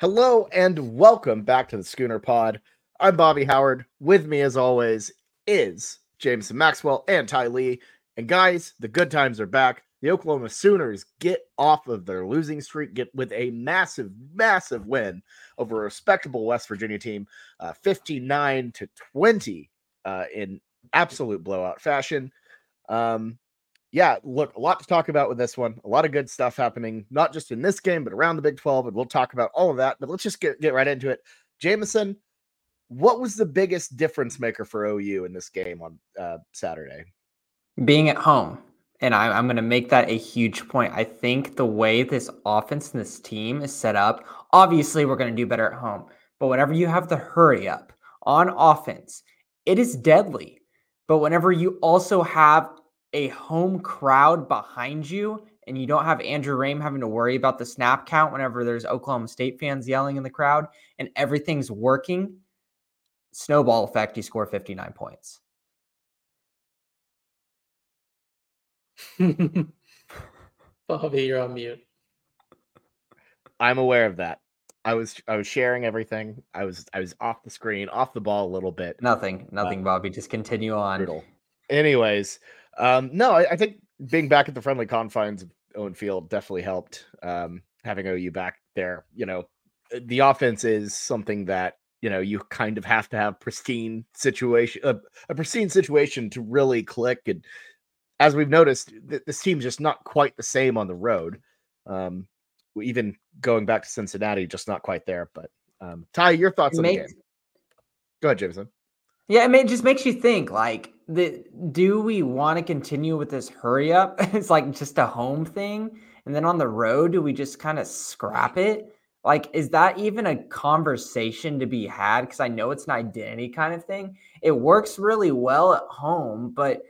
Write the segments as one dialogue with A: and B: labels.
A: Hello and welcome back to the Schooner Pod. I'm Bobby Howard. With me, as always, is Jameson Maxwell and Ty Lee. And guys, the good times are back. The Oklahoma Sooners get off of their losing streak, get with a massive, massive win over a respectable West Virginia team, uh, 59 to 20 uh, in absolute blowout fashion. Um, yeah, look, a lot to talk about with this one. A lot of good stuff happening, not just in this game, but around the Big 12. And we'll talk about all of that. But let's just get, get right into it. Jameson, what was the biggest difference maker for OU in this game on uh, Saturday?
B: Being at home. And I, I'm going to make that a huge point. I think the way this offense and this team is set up, obviously, we're going to do better at home. But whenever you have the hurry up on offense, it is deadly. But whenever you also have a home crowd behind you and you don't have Andrew Rame having to worry about the snap count whenever there's Oklahoma State fans yelling in the crowd and everything's working, snowball effect, you score 59 points.
C: Bobby, you're on mute.
A: I'm aware of that. I was I was sharing everything. I was I was off the screen, off the ball a little bit.
B: Nothing, nothing, uh, Bobby. Just continue on. Brutal.
A: Anyways, um, no, I, I, think being back at the friendly confines of Owen Field definitely helped. Um, having OU back there, you know, uh, the offense is something that you know you kind of have to have pristine situation, uh, a pristine situation to really click. And as we've noticed, th- this team's just not quite the same on the road. Um, even going back to Cincinnati, just not quite there. But um, Ty, your thoughts it on makes, the game? Go ahead, Jameson.
B: Yeah, I mean, it just makes you think like, the, do we want to continue with this hurry up? it's like just a home thing. And then on the road, do we just kind of scrap it? Like, is that even a conversation to be had? Because I know it's an identity kind of thing. It works really well at home, but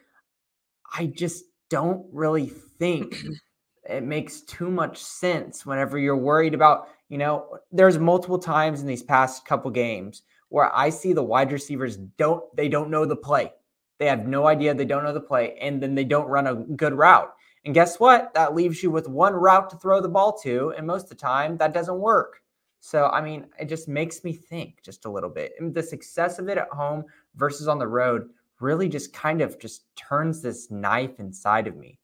B: I just don't really think it makes too much sense whenever you're worried about, you know, there's multiple times in these past couple games where I see the wide receivers don't they don't know the play. They have no idea they don't know the play and then they don't run a good route. And guess what? That leaves you with one route to throw the ball to and most of the time that doesn't work. So I mean, it just makes me think just a little bit. And the success of it at home versus on the road really just kind of just turns this knife inside of me.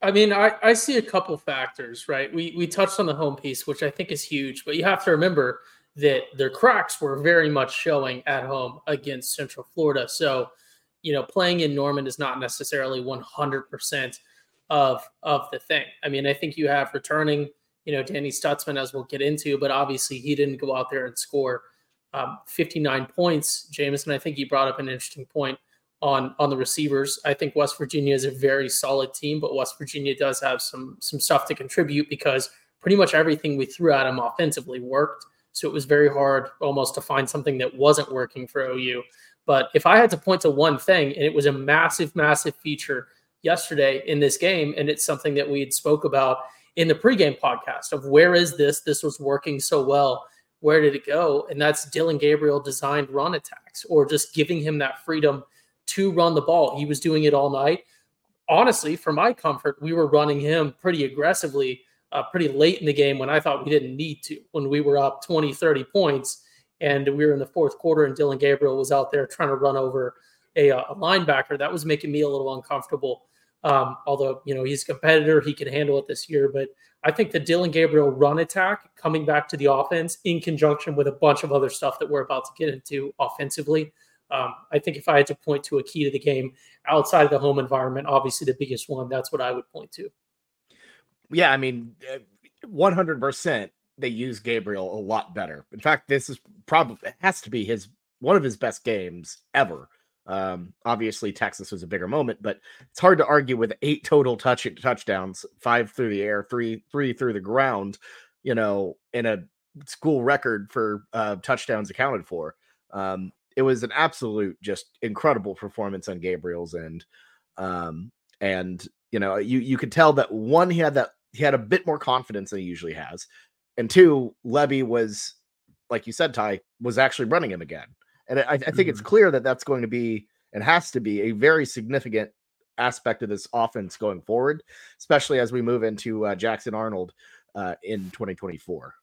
C: I mean, I, I see a couple factors, right? We we touched on the home piece, which I think is huge, but you have to remember that their cracks were very much showing at home against Central Florida. So, you know, playing in Norman is not necessarily 100% of of the thing. I mean, I think you have returning, you know, Danny Stutsman, as we'll get into, but obviously he didn't go out there and score um, 59 points. Jameson, I think you brought up an interesting point on on the receivers. I think West Virginia is a very solid team, but West Virginia does have some some stuff to contribute because pretty much everything we threw at them offensively worked. So it was very hard almost to find something that wasn't working for OU. But if I had to point to one thing, and it was a massive, massive feature yesterday in this game, and it's something that we had spoke about in the pregame podcast of where is this? This was working so well. Where did it go? And that's Dillon Gabriel designed run attacks or just giving him that freedom to run the ball. He was doing it all night. Honestly, for my comfort, we were running him pretty aggressively uh, pretty late in the game when I thought we didn't need to, when we were up 20, 30 points. And we were in the fourth quarter, and Dillon Gabriel was out there trying to run over a, uh, a linebacker. That was making me a little uncomfortable. Um, although, you know, he's a competitor, he can handle it this year. But I think the Dillon Gabriel run attack coming back to the offense in conjunction with a bunch of other stuff that we're about to get into offensively. Um, I think if I had to point to a key to the game outside of the home environment, obviously the biggest one, that's what I would point to
A: yeah, I mean, 100% uh, they use Gabriel a lot better. In fact, this is probably has to be his one of his best games ever. Um, obviously, Texas was a bigger moment, but it's hard to argue with eight total touch touchdowns, five through the air, three three through the ground. You know, in a school record for uh, touchdowns accounted for. Um, it was an absolute, just incredible performance on Gabriel's end. Um, and you know, you you could tell that one he had that he had a bit more confidence than he usually has. And two, Lebby was, like you said, Ty, was actually running him again. And I, I think mm-hmm. it's clear that that's going to be and has to be a very significant aspect of this offense going forward, especially as we move into uh, Jackson Arnold uh, in 2024.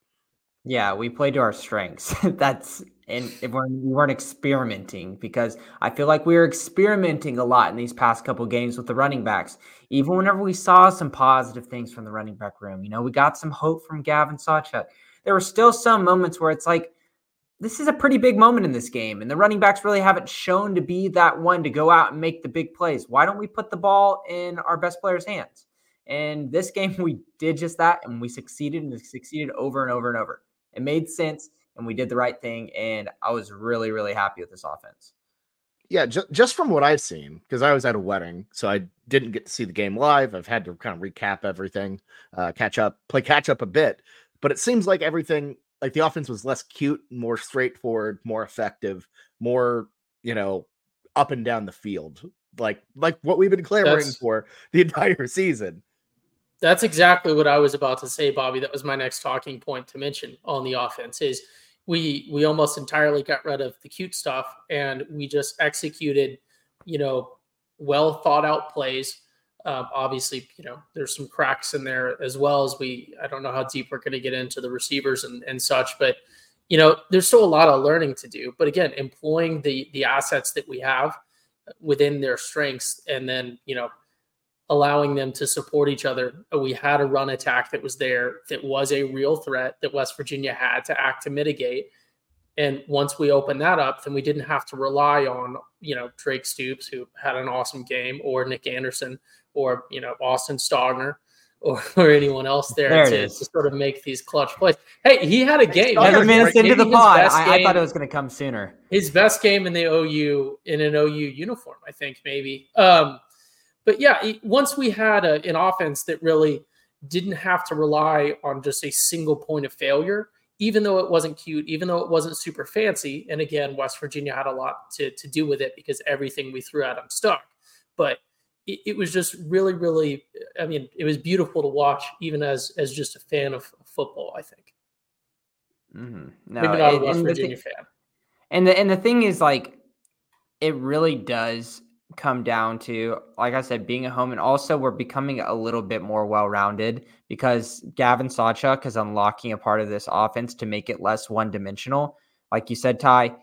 B: Yeah, we play to our strengths. That's and if we're, we weren't experimenting because I feel like we were experimenting a lot in these past couple games with the running backs. Even whenever we saw some positive things from the running back room, you know, we got some hope from Gavin Sawchuk. There were still some moments where it's like, this is a pretty big moment in this game, and the running backs really haven't shown to be that one to go out and make the big plays. Why don't we put the ball in our best players' hands? And this game, we did just that, and we succeeded and succeeded over and over and over. It made sense and we did the right thing. And I was really, really happy with this offense.
A: Yeah, ju- just from what I've seen, because I was at a wedding, so I didn't get to see the game live. I've had to kind of recap everything, uh, catch up, play catch up a bit. But it seems like everything, like the offense was less cute, more straightforward, more effective, more, you know, up and down the field, like like what we've been clamoring That's... for the entire season.
C: That's exactly what I was about to say, Bobby. That was my next talking point to mention on the offense is we we almost entirely got rid of the cute stuff and we just executed, you know, well thought out plays. Um, obviously, you know, there's some cracks in there as well as we. I don't know how deep we're going to get into the receivers and, and such, but you know, there's still a lot of learning to do. But again, employing the the assets that we have within their strengths, and then you know, allowing them to support each other. We had a run attack that was there that was a real threat that West Virginia had to act to mitigate. And once we opened that up, then we didn't have to rely on, you know, Drake Stoops, who had an awesome game, or Nick Anderson, or, you know, Austin Stogner. Or, or anyone else there,
B: there
C: to, to, sort of make these clutch plays. Hey, he had a game.
B: Seven minutes into the pod, I, I, thought it was going to come sooner.
C: His best game in the OU in an OU uniform, I think maybe. Um, but yeah, once we had a, an offense that really didn't have to rely on just a single point of failure, even though it wasn't cute, even though it wasn't super fancy. And again, West Virginia had a lot to, to do with it because everything we threw at them stuck. But it, it was just really, really, I mean, it was beautiful to watch, even as as just a fan of football, I think.
B: Mm-hmm. No, Maybe not a West Virginia fan. And the and the thing is like it really does come down to, like I said, being at home. And also, we're becoming a little bit more well rounded because Gavin Sawchuk is unlocking a part of this offense to make it less one dimensional. Like you said, Ty,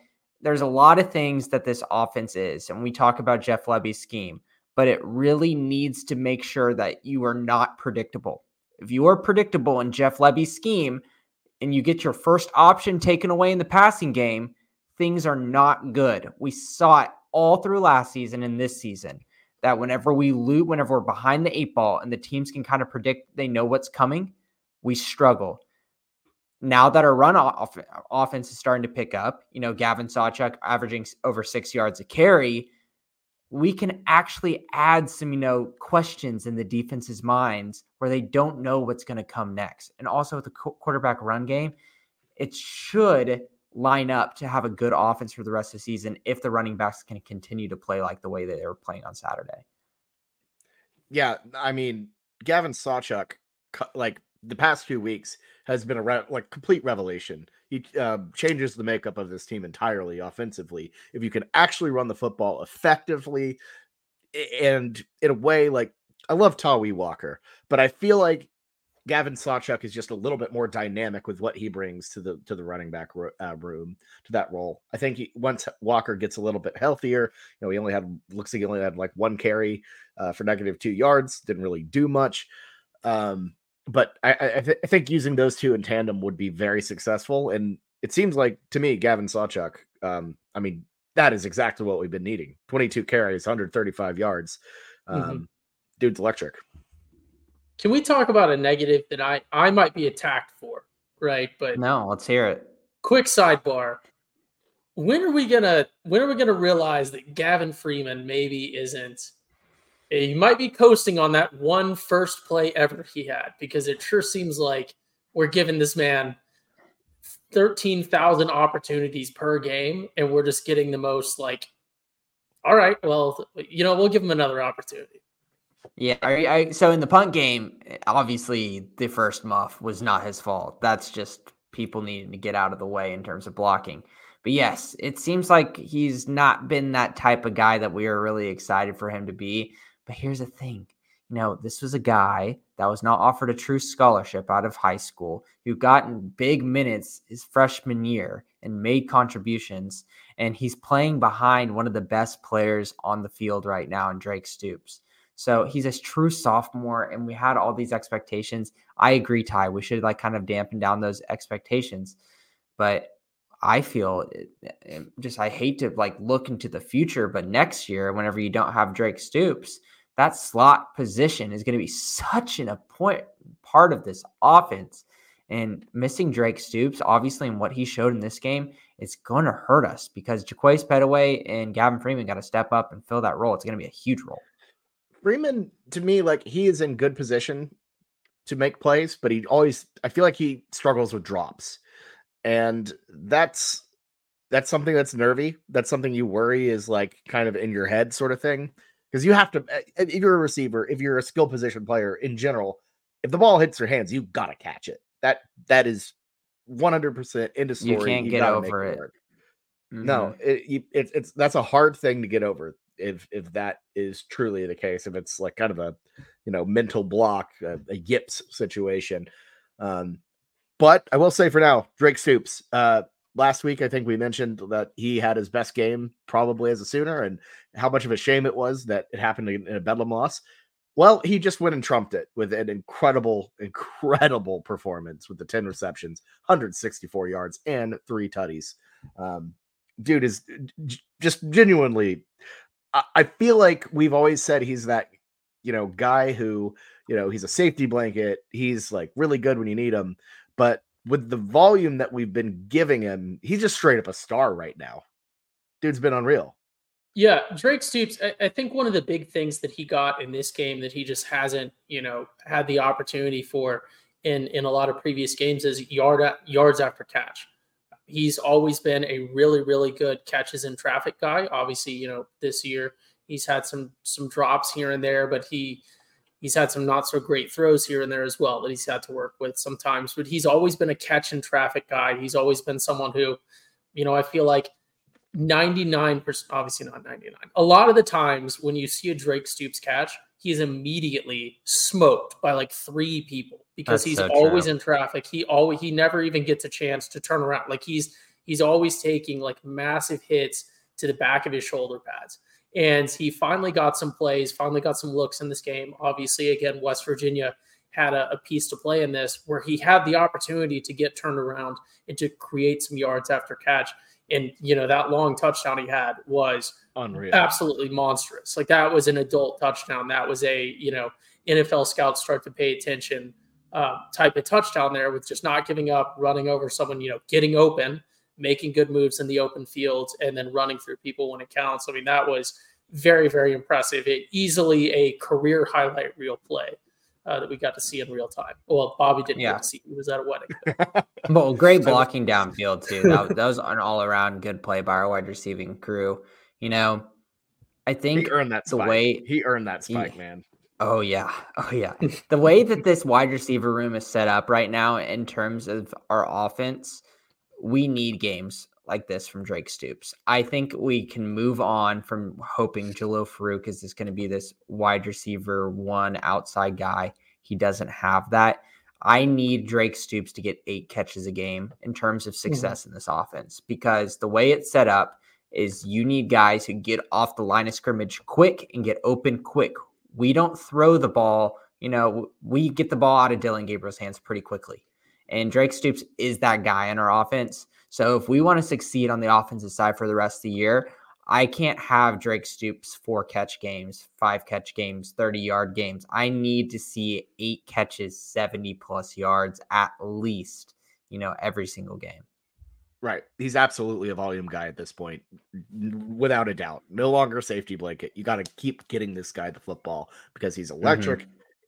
B: there's a lot of things that this offense is. And we talk about Jeff Lebby's scheme, but it really needs to make sure that you are not predictable. If you are predictable in Jeff Lebby's scheme and you get your first option taken away in the passing game, things are not good. We saw it all through last season and this season that whenever we loot, whenever we're behind the eight ball and the teams can kind of predict they know what's coming, we struggle. Now that our run off, offense is starting to pick up, you know, Gavin Sawchuk averaging over six yards a carry, we can actually add some, you know, questions in the defense's minds where they don't know what's going to come next. And also with the quarterback run game, it should line up to have a good offense for the rest of the season if the running backs can continue to play like the way that they were playing on Saturday.
A: Yeah, I mean, Gavin Sawchuk, like the past few weeks, has been a re- like complete revelation. He uh, changes the makeup of this team entirely offensively. If you can actually run the football effectively, and in a way, like I love Tawee Walker, but I feel like Gavin Sawchuk is just a little bit more dynamic with what he brings to the to the running back uh, room to that role. I think he, once Walker gets a little bit healthier, you know, he only had looks like he only had like one carry uh, for negative two yards, didn't really do much. Um, but I, I, th- I, think using those two in tandem would be very successful. And it seems like to me, Gavin Sawchuk, um, I mean, that is exactly what we've been needing 22 carries, 135 yards. Mm-hmm. Um, mm-hmm. Dude's electric.
C: Can we talk about a negative that I I might be attacked for? Right, but
B: no, let's hear it.
C: Quick sidebar. When are we gonna when are we gonna realize that Gavin Freeman maybe isn't eh, he might be coasting on that one first play ever he had because it sure seems like we're giving this man 13,000 opportunities per game and we're just getting the most like all right well you know we'll give him another opportunity
B: yeah, I, I, so in the punt game, obviously the first muff was not his fault. That's just people needing to get out of the way in terms of blocking. But yes, it seems like he's not been that type of guy that we are really excited for him to be. But here's the thing, you know, this was a guy that was not offered a true scholarship out of high school who got in big minutes his freshman year and made contributions. And he's playing behind one of the best players on the field right now in Drake Stoops. So he's a true sophomore, and we had all these expectations. I agree, Ty. We should like kind of dampen down those expectations. But I feel eh, eh, eh, just I hate to like look into the future, but next year, whenever you don't have Drake Stoops, that slot position is going to be such an important part of this offense. And missing Drake Stoops, obviously, and what he showed in this game, it's going to hurt us because Jaquaize Pettaway and Gavin Freeman got to step up and fill that role. It's going to be a huge role.
A: Freeman, to me, like he is in good position to make plays, but he always, I feel like he struggles with drops. And that's that's something that's nervy. That's something you worry is like kind of in your head sort of thing. Because you have to, eh, if you're a receiver, if you're a skill position player in general, if the ball hits your hands, you gotta catch it. That that is 100% into story.
B: You can't
A: You
B: get over it.
A: work.
B: Mhm.
A: No, it, it's it's that's a hard thing to get over if if that is truly the case. If it's like kind of a you know mental block, a, a yips situation. Um, but I will say for now, Drake Stoops. Uh, last week I think we mentioned that he had his best game probably as a Sooner, and how much of a shame it was that it happened in, a Bedlam loss. Well, he just went and trumped it with an incredible, incredible performance with the 10 receptions, 164 yards, and three tutties. Um, dude is j- just genuinely I, feel like we've always said he's that you know guy who you know he's a safety blanket he's like really good when you need him but with the volume that we've been giving him he's just straight up a star right now dude's been unreal
C: Yeah, Drake Stoops. I, I think one of the big things that he got in this game that he just hasn't, you know, had the opportunity for in in a lot of previous games is yard yards after catch. He's always been a really really good catches in traffic guy. Obviously, you know, this year he's had some some drops here and there, but he he's had some not so great throws here and there as well that he's had to work with sometimes. But he's always been a catch and traffic guy. He's always been someone who, you know, I feel like 99%, obviously not 99. A lot of the times when you see a Drake Stoops catch, he is immediately smoked by like three people because
B: That's
C: he's
B: so
C: always
B: true.
C: in traffic. He always he never even gets a chance to turn around. Like he's he's always taking like massive hits to the back of his shoulder pads. And he finally got some plays, finally got some looks in this game. Obviously, again, West Virginia had a, a piece to play in this where he had the opportunity to get turned around and to create some yards after catch. And you know that long touchdown he had was
A: unreal
C: absolutely monstrous. Like that was an adult touchdown. That was a you know NFL scouts start to pay attention uh, type of touchdown there with just not giving up, running over someone, you know, getting open, making good moves in the open field, and then running through people when it counts. I mean that was very very impressive. It easily a career highlight reel play. Uh, that we got to see in real time. Well, Bobby didn't
B: Yeah.
C: get to see. He was at a wedding.
B: Well, great blocking downfield too. That, that was an all-around good play by our wide receiving crew. You know, I
A: he
B: think
A: earned that
B: the
A: spike
B: way-
A: he earned that
B: he-
A: spike man
B: Oh yeah. Oh yeah. the way that this wide receiver room is set up right now in terms of our offense, we need games like this from Drake Stoops. I think we can move on from hoping Jalil Farooq is just going to be this wide receiver one outside guy. He doesn't have that. I need Drake Stoops to get eight catches a game in terms of mm-hmm. success in this offense because the way it's set up is you need guys who get off the line of scrimmage quick and get open quick. We don't throw the ball, you know, we get the ball out of Dillon Gabriel's hands pretty quickly. And Drake Stoops is that guy in our offense. So if we want to succeed on the offensive side for the rest of the year, I can't have Drake Stoops four catch games, five catch games, 30 yard games. I need to see eight catches, 70 plus yards at least, you know, every single game.
A: Right. He's absolutely a volume guy at this point, without a doubt. No longer safety blanket. You got to keep getting this guy the football because he's mm-hmm. electric.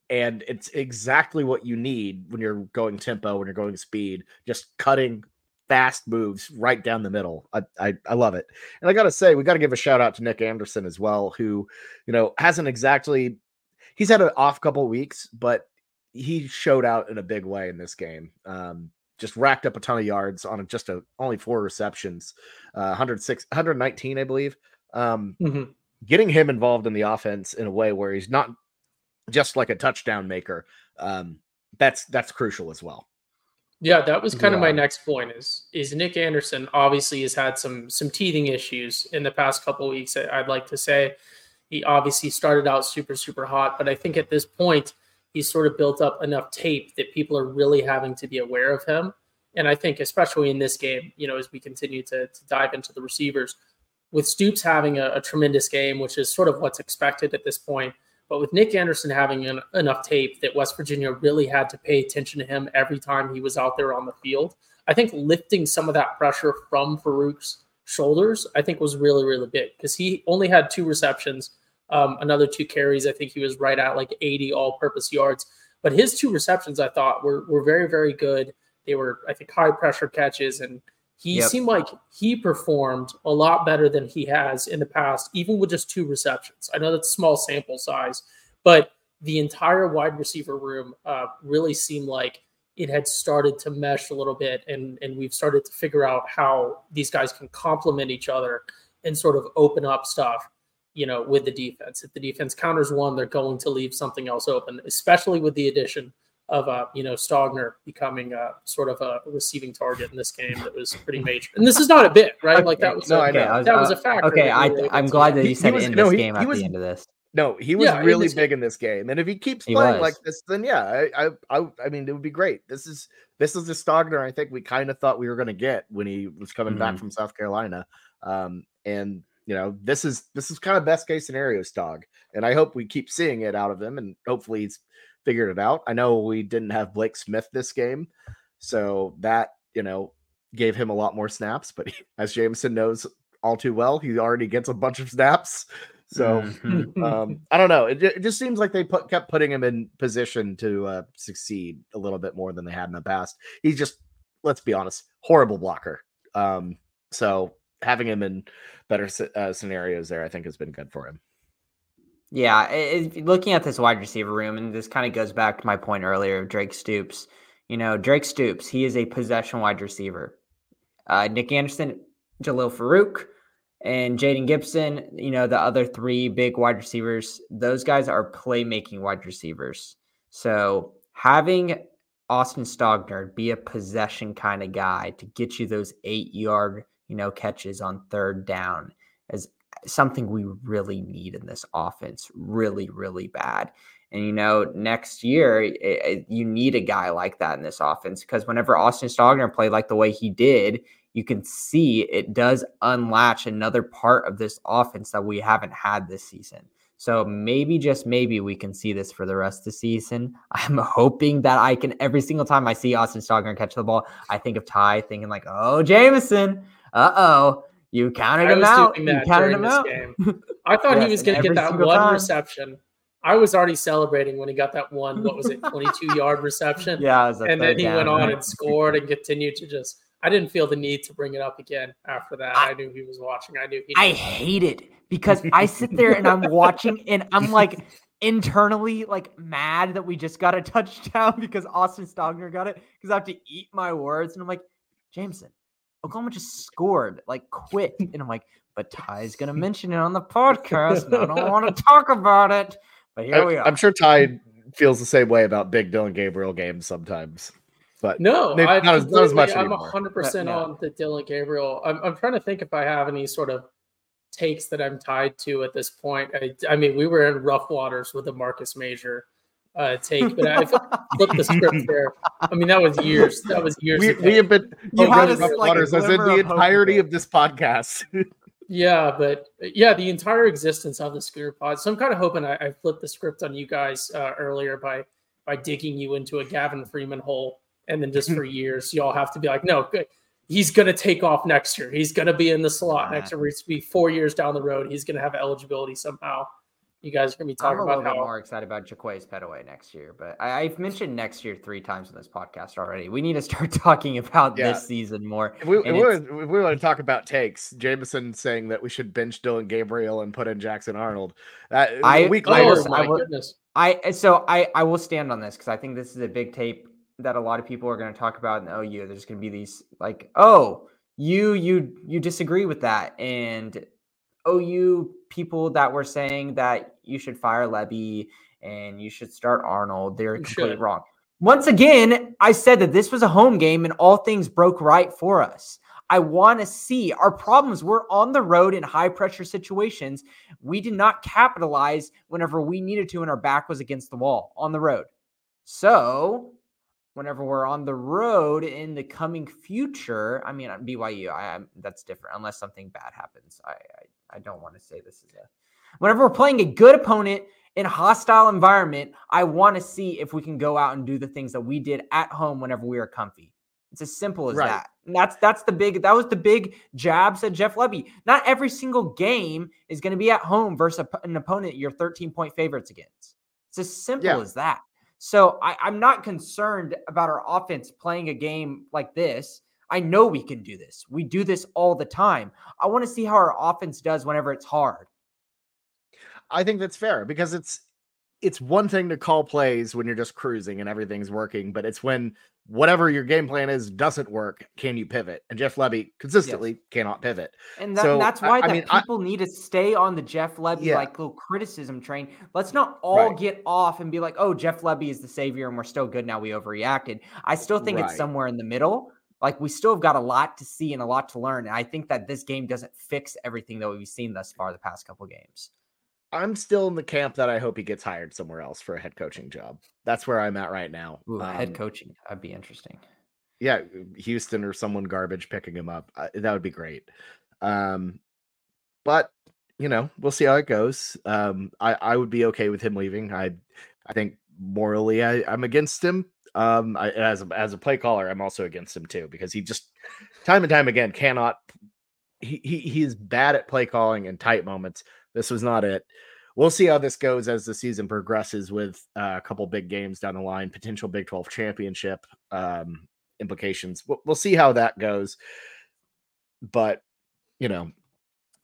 A: And it's exactly what you need when you're going tempo, when you're going speed, just cutting fast moves right down the middle. I, I, I love it. And I got to say, we got to give a shout out to Nick Anderson as well, who, you know, hasn't exactly, he's had an off couple weeks, but he showed out in a big way in this game. Um, just racked up a ton of yards on just a only four receptions, uh, 106, 119, I believe. Um,
C: Mhm.
A: getting him involved in the offense in a way where he's not just like a touchdown maker, um, that's that's crucial as well.
C: Yeah, that was kind
B: Yeah.
C: of my next point. Is is Nick Anderson obviously has had some some teething issues in the past couple weeks. I- I'd like to say he obviously started out super super hot, but I think at this point he's sort of built up enough tape that people are really having to be aware of him. And I think especially in this game, you know, as we continue to, to dive into the receivers, with Stoops having a, a tremendous game, which is sort of what's expected at this point, but with Nick Anderson having an, enough tape that West Virginia really had to pay attention to him every time he was out there on the field, I think lifting some of that pressure from Farooq's shoulders, I think was really, really big because he only had two receptions, um, another two carries. I think he was right at like 80 all purpose yards. But his two receptions, I thought, were, were very, very good. They were, I think, high pressure catches. And he
B: Yep.
C: seemed like he performed a lot better than he has in the past, even with just two receptions. I know that's small sample size, but the entire wide receiver room uh, really seemed like it had started to mesh a little bit, and and we've started to figure out how these guys can complement each other and sort of open up stuff, you know, with the defense. If the defense counters one, they're going to leave something else open, especially with the addition of uh, you know, Stogner becoming a sort of a receiving target in this game that was pretty major. And this is not a bit, right? Like that was
A: No,
C: a,
A: I know.
B: I was-
C: that was
B: uh,
C: a factor.
B: Okay, I
C: we were able
B: I'm glad that
A: He-
B: you
A: he
B: said
A: was-
B: in
A: no,
B: this
A: he-
B: game
A: he
B: at
A: was-
B: the end of this.
A: No, he was
C: Yeah,
A: really
C: this
A: big in this game, and if he keeps
B: He
A: playing
B: was.
A: like this, then yeah, I, I, I, I mean, it would be great. This is this is the Stogner I think we kind of thought we were going to get when he was coming back
B: Mhm.
A: from South Carolina, um, and you know, this is this is kind of best case scenario Stog, and I hope we keep seeing it out of him, and hopefully he's figured it out. I know we didn't have Blake Smith this game, so that you know gave him a lot more snaps, but he, as Jameson knows all too well, he already gets a bunch of snaps. So
B: Mhm.
A: um, I don't know. It, it just seems like they put kept putting him in position to uh, succeed a little bit more than they had in the past. He's just, let's be honest, horrible blocker. Um, so having him in better uh, scenarios there, I think, has been good for him.
B: Yeah, i- i- looking at this wide receiver room, and this kind of goes back to my point earlier of Drake Stoops. You know, Drake Stoops, he is a possession wide receiver. Uh, Nick Anderson, Jalil Farooq, and Jayden Gibson, you know, the other three big wide receivers, those guys are playmaking wide receivers. So having Austin Stogner be a possession kind of guy to get you those eight yard, you know, catches on third down is something we really need in this offense, really, really bad. And you know, next year i- i- you need a guy like that in this offense because whenever Austin Stogner played like the way he did, you can see it does unlatch another part of this offense that we haven't had this season. So maybe just maybe we can see this for the rest of the season. I'm hoping that I can every single time I see Austin Stogner catch the ball, I think of Ty thinking like, "Oh, Jameson, uh oh, you counted
C: I
B: him out. You counted him out."
C: game. I thought he was going to get that one
B: time.
C: reception. I was already celebrating when he got that one. What was it, twenty-two yard reception?
B: Yeah, it was a
C: and then he
B: down,
C: went on and scored and continued to just. I didn't feel the need to bring it up again after that. I,
B: I-
C: knew he was watching. I knew he.
B: I hate it because I sit there and I'm watching and I'm like internally like mad that we just got a touchdown because Austin Stogner got it because I have to eat my words and I'm like, Jameson, Oklahoma just scored, like quit. And I'm like, but Ty's gonna mention it on the podcast and I don't want to talk about it. But here we are.
A: I'm sure Ty feels the same way about big Dillon Gabriel games sometimes. But
C: No,
A: Maybe
C: I,
A: not, as, not as much.
C: I'm
A: anymore.
C: hundred percent
B: No.
C: on the Dillon Gabriel. I'm, I'm trying to think if I have any sort of takes that I'm tied to at this point. I, I mean, we were in rough waters with the Marcus Major uh, take, but I flipped the script there. I mean, that was years. That was years.
A: we, we have been
B: You
A: oh,
B: had us, like,
A: waters as in the entirety
B: with
A: of this podcast.
C: Yeah, but yeah, the entire existence of the Schooner Pod. So I'm kind of hoping I, I flipped the script on you guys uh, earlier by by digging you into a Gavin Freeman hole, and then just for years y'all have to be like, no, good. He's gonna take off next year. He's gonna be in the slot next year. It's going to be four years down the road. He's gonna have eligibility somehow. You guys are gonna be
B: I'm
C: talking
B: a
C: about
B: little bit
C: how
B: more excited about Jaquaize Pettaway next year, but I, I've mentioned next year three times in this podcast already. We need to start talking about
A: Yeah.
B: this season more.
A: If we, if, we,
B: it's-
A: want- if we want to talk about takes, Jameson saying that we should bench Dillon Gabriel and put in Jackson Arnold. That,
B: I-
A: a week
B: I
A: later,
B: was-
C: oh my
B: I will-
C: goodness.
B: I so I I will stand on this because I think this is a big tape that a lot of people are going to talk about in the oh, OU. There's going to be these like, oh, you you you disagree with that, and oh, OU people that were saying that you should fire Lebby and you should start Arnold. They're
C: You
B: completely
C: should.
B: wrong. Once again, I said that this was a home game and all things broke right for us. I want to see our problems. We're on the road in high pressure situations. We did not capitalize whenever we needed to, and our back was against the wall on the road. So, whenever we're on the road in the coming future, I mean, BYU, I, I'm that's different unless something bad happens. I, I, I don't want to say this is a. Whenever we're playing a good opponent in a hostile environment, I want to see if we can go out and do the things that we did at home whenever we were comfy. It's as simple as
A: Right.
B: that. And that's that's the big that was the big jab said Jeff Lebby. Not every single game is going to be at home versus an opponent you're 13 point favorites against. It's as simple
A: Yeah.
B: as that. So I, I'm not concerned about our offense playing a game like this. I know we can do this. We do this all the time. I want to see how our offense does whenever it's hard.
A: I think that's fair because it's it's one thing to call plays when you're just cruising and everything's working, but it's when whatever your game plan is doesn't work, can you pivot? And Jeff Lebby consistently cannot pivot.
B: And, that,
A: So,
B: and that's
A: I-
B: why
A: I
B: that
A: mean, I-
B: people need to stay on the Jeff Lebby
A: Yeah.
B: like little criticism train. Let's not all
A: Right.
B: get off and be like, "Oh, Jeff Lebby is the savior, and we're still good now. We overreacted." I still think it's somewhere in the middle. Like we still have got a lot to see and a lot to learn. And I think that this game doesn't fix everything that we've seen thus far the past couple games.
A: I'm still in the camp that I hope he gets hired somewhere else for a head coaching job. That's where I'm at right now.
B: Ooh, head
A: Um,
B: coaching that'd be interesting.
A: yeah, Houston or someone garbage picking him up. Uh, that would be great. Um, but you know, we'll see how it goes. Um, I I would be okay with him leaving. I I think morally I, I'm against him. Um, I, as a, as a play caller, I'm also against him too because he just time and time again cannot. He he he is bad at play calling in tight moments. This was not it. We'll see how this goes as the season progresses with uh, a couple big games down the line, potential Big 12 championship um, implications. We'll, we'll see how that goes. But you know,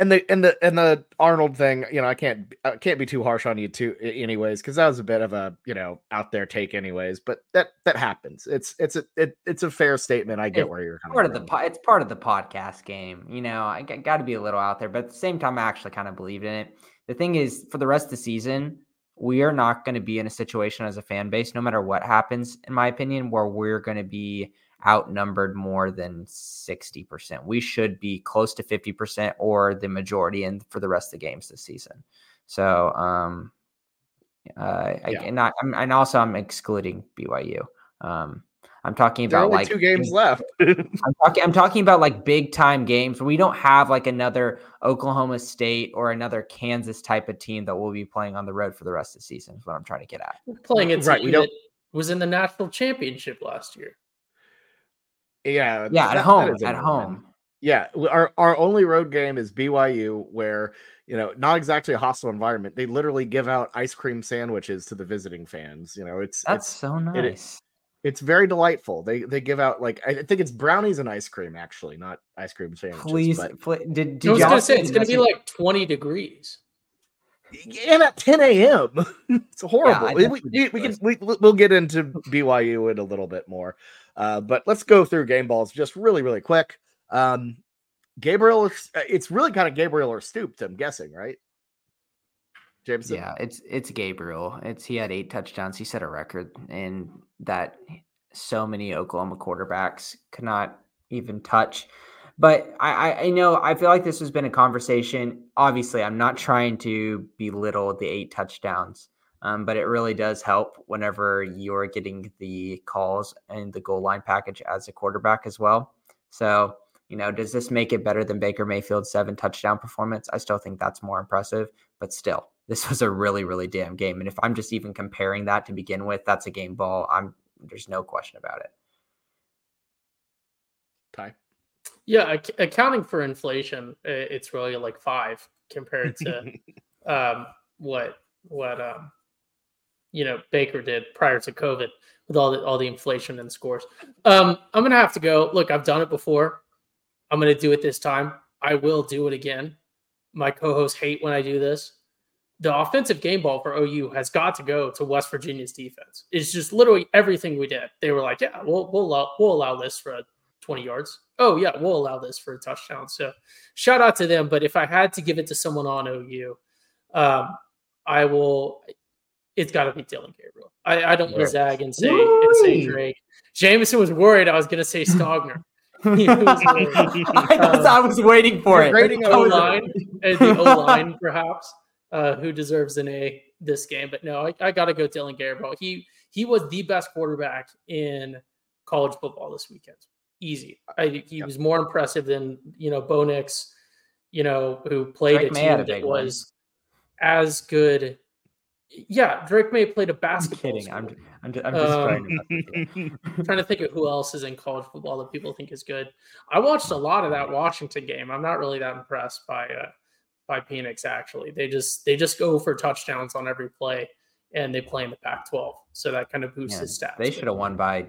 A: and the and the and the Arnold thing, you know, I can't I can't be too harsh on you too, anyways, because that was a bit of a you know out there take, anyways. But that that happens. It's it's a it, it's a fair statement. I get
B: It's
A: where you're coming
B: part of the po- it's part of the podcast game. You know, I got to be a little out there, but at the same time, I actually kind of believed in it. The thing is, for the rest of the season, we are not going to be in a situation as a fan base, no matter what happens, in my opinion, where we're going to be outnumbered more than 60%. We should be close to 50% or the majority in for the rest of the games this season. So, um, uh, I, and, I, I'm, and also I'm excluding BYU. Um, I'm talking about like
A: two games
B: big-
A: left.
B: I'm talking. I'm talking about like big time games. where We don't have like another Oklahoma State or another Kansas type of team that we'll be playing on the road for the rest of the season. Is what I'm trying to get at.
C: Playing a
A: Right,
C: team
A: we don't-
C: that was in the national championship last year.
A: Yeah,
B: Yeah,
A: that-
B: at
A: that
B: home.
A: is a
B: At
A: win.
B: home.
A: Yeah, our our only road game is BYU, where you know not exactly a hostile environment. They literally give out ice cream sandwiches to the visiting fans. You know, it's
B: That's
A: it's
B: so
A: it-
B: nice.
A: it's very delightful. They they give out like I think it's brownies and ice cream actually, not ice cream sandwiches.
B: Please,
A: but
B: pl- did, did
C: I was going to say it's going to be
B: message-
C: like 20 degrees.
A: and at 10 a.m. it's horrible.
B: I-
A: we,
B: that's
A: we, we can we, we'll get into BYU in a little bit more, uh, but let's go through game balls just really really quick. Um, Gabriel, it's really kind of Gabriel or stooped. I'm guessing, right? Jameson.
B: Yeah, it's it's Gabriel. It's he had eight touchdowns. He set a record, and that so many Oklahoma quarterbacks could not even touch. But I, I, I know I feel like this has been a conversation. Obviously, I'm not trying to belittle the eight touchdowns, um, but it really does help whenever you're getting the calls and the goal line package as a quarterback as well. So you know, does this make it better than Baker Mayfield's seven touchdown performance? I still think that's more impressive, but still, this was a really, really damn game. And if I'm just even comparing that to begin with, that's a game ball. I'm there's no question about it.
A: Ty.
C: Yeah, ac- accounting for inflation, it's really like five compared to um, what what um, you know Baker did prior to COVID with all the all the inflation and scores. Um, I'm gonna have to go. Look, I've done it before. I'm gonna do it this time. I will do it again. My co-hosts hate when I do this. The offensive game ball for OU has got to go to West Virginia's defense. It's just literally everything we did. They were like, "Yeah, we'll we'll allow, we'll allow this for 20 yards. Oh yeah, we'll allow this for a touchdown." So shout out to them. But if I had to give it to someone on OU, um, I will. It's got to be Dillon Gabriel. I, I don't want to zag and say, and say Drake. Jameson was worried I was going to say Stogner.
B: I, guess I was waiting for it.
C: Grading O line, the O line perhaps, uh, who deserves an A this game. But no, I, I got to go Dillon Gabriel. He he was the best quarterback in college football this weekend. Easy. I, he yep. was more impressive than you know Bo Nix, you know, who played Drake a team that was one. as good yeah, Drake Maye played a basketball.
B: I'm kidding. I'm, I'm, I'm just
C: um, trying to think of who else is in college football that people think is good. I watched a lot of that Washington game. I'm not really that impressed by uh, by Penix. Actually, they just they just go for touchdowns on every play, and they play in the Pac-12, so that kind of boosts yeah, his stats.
B: They should have won by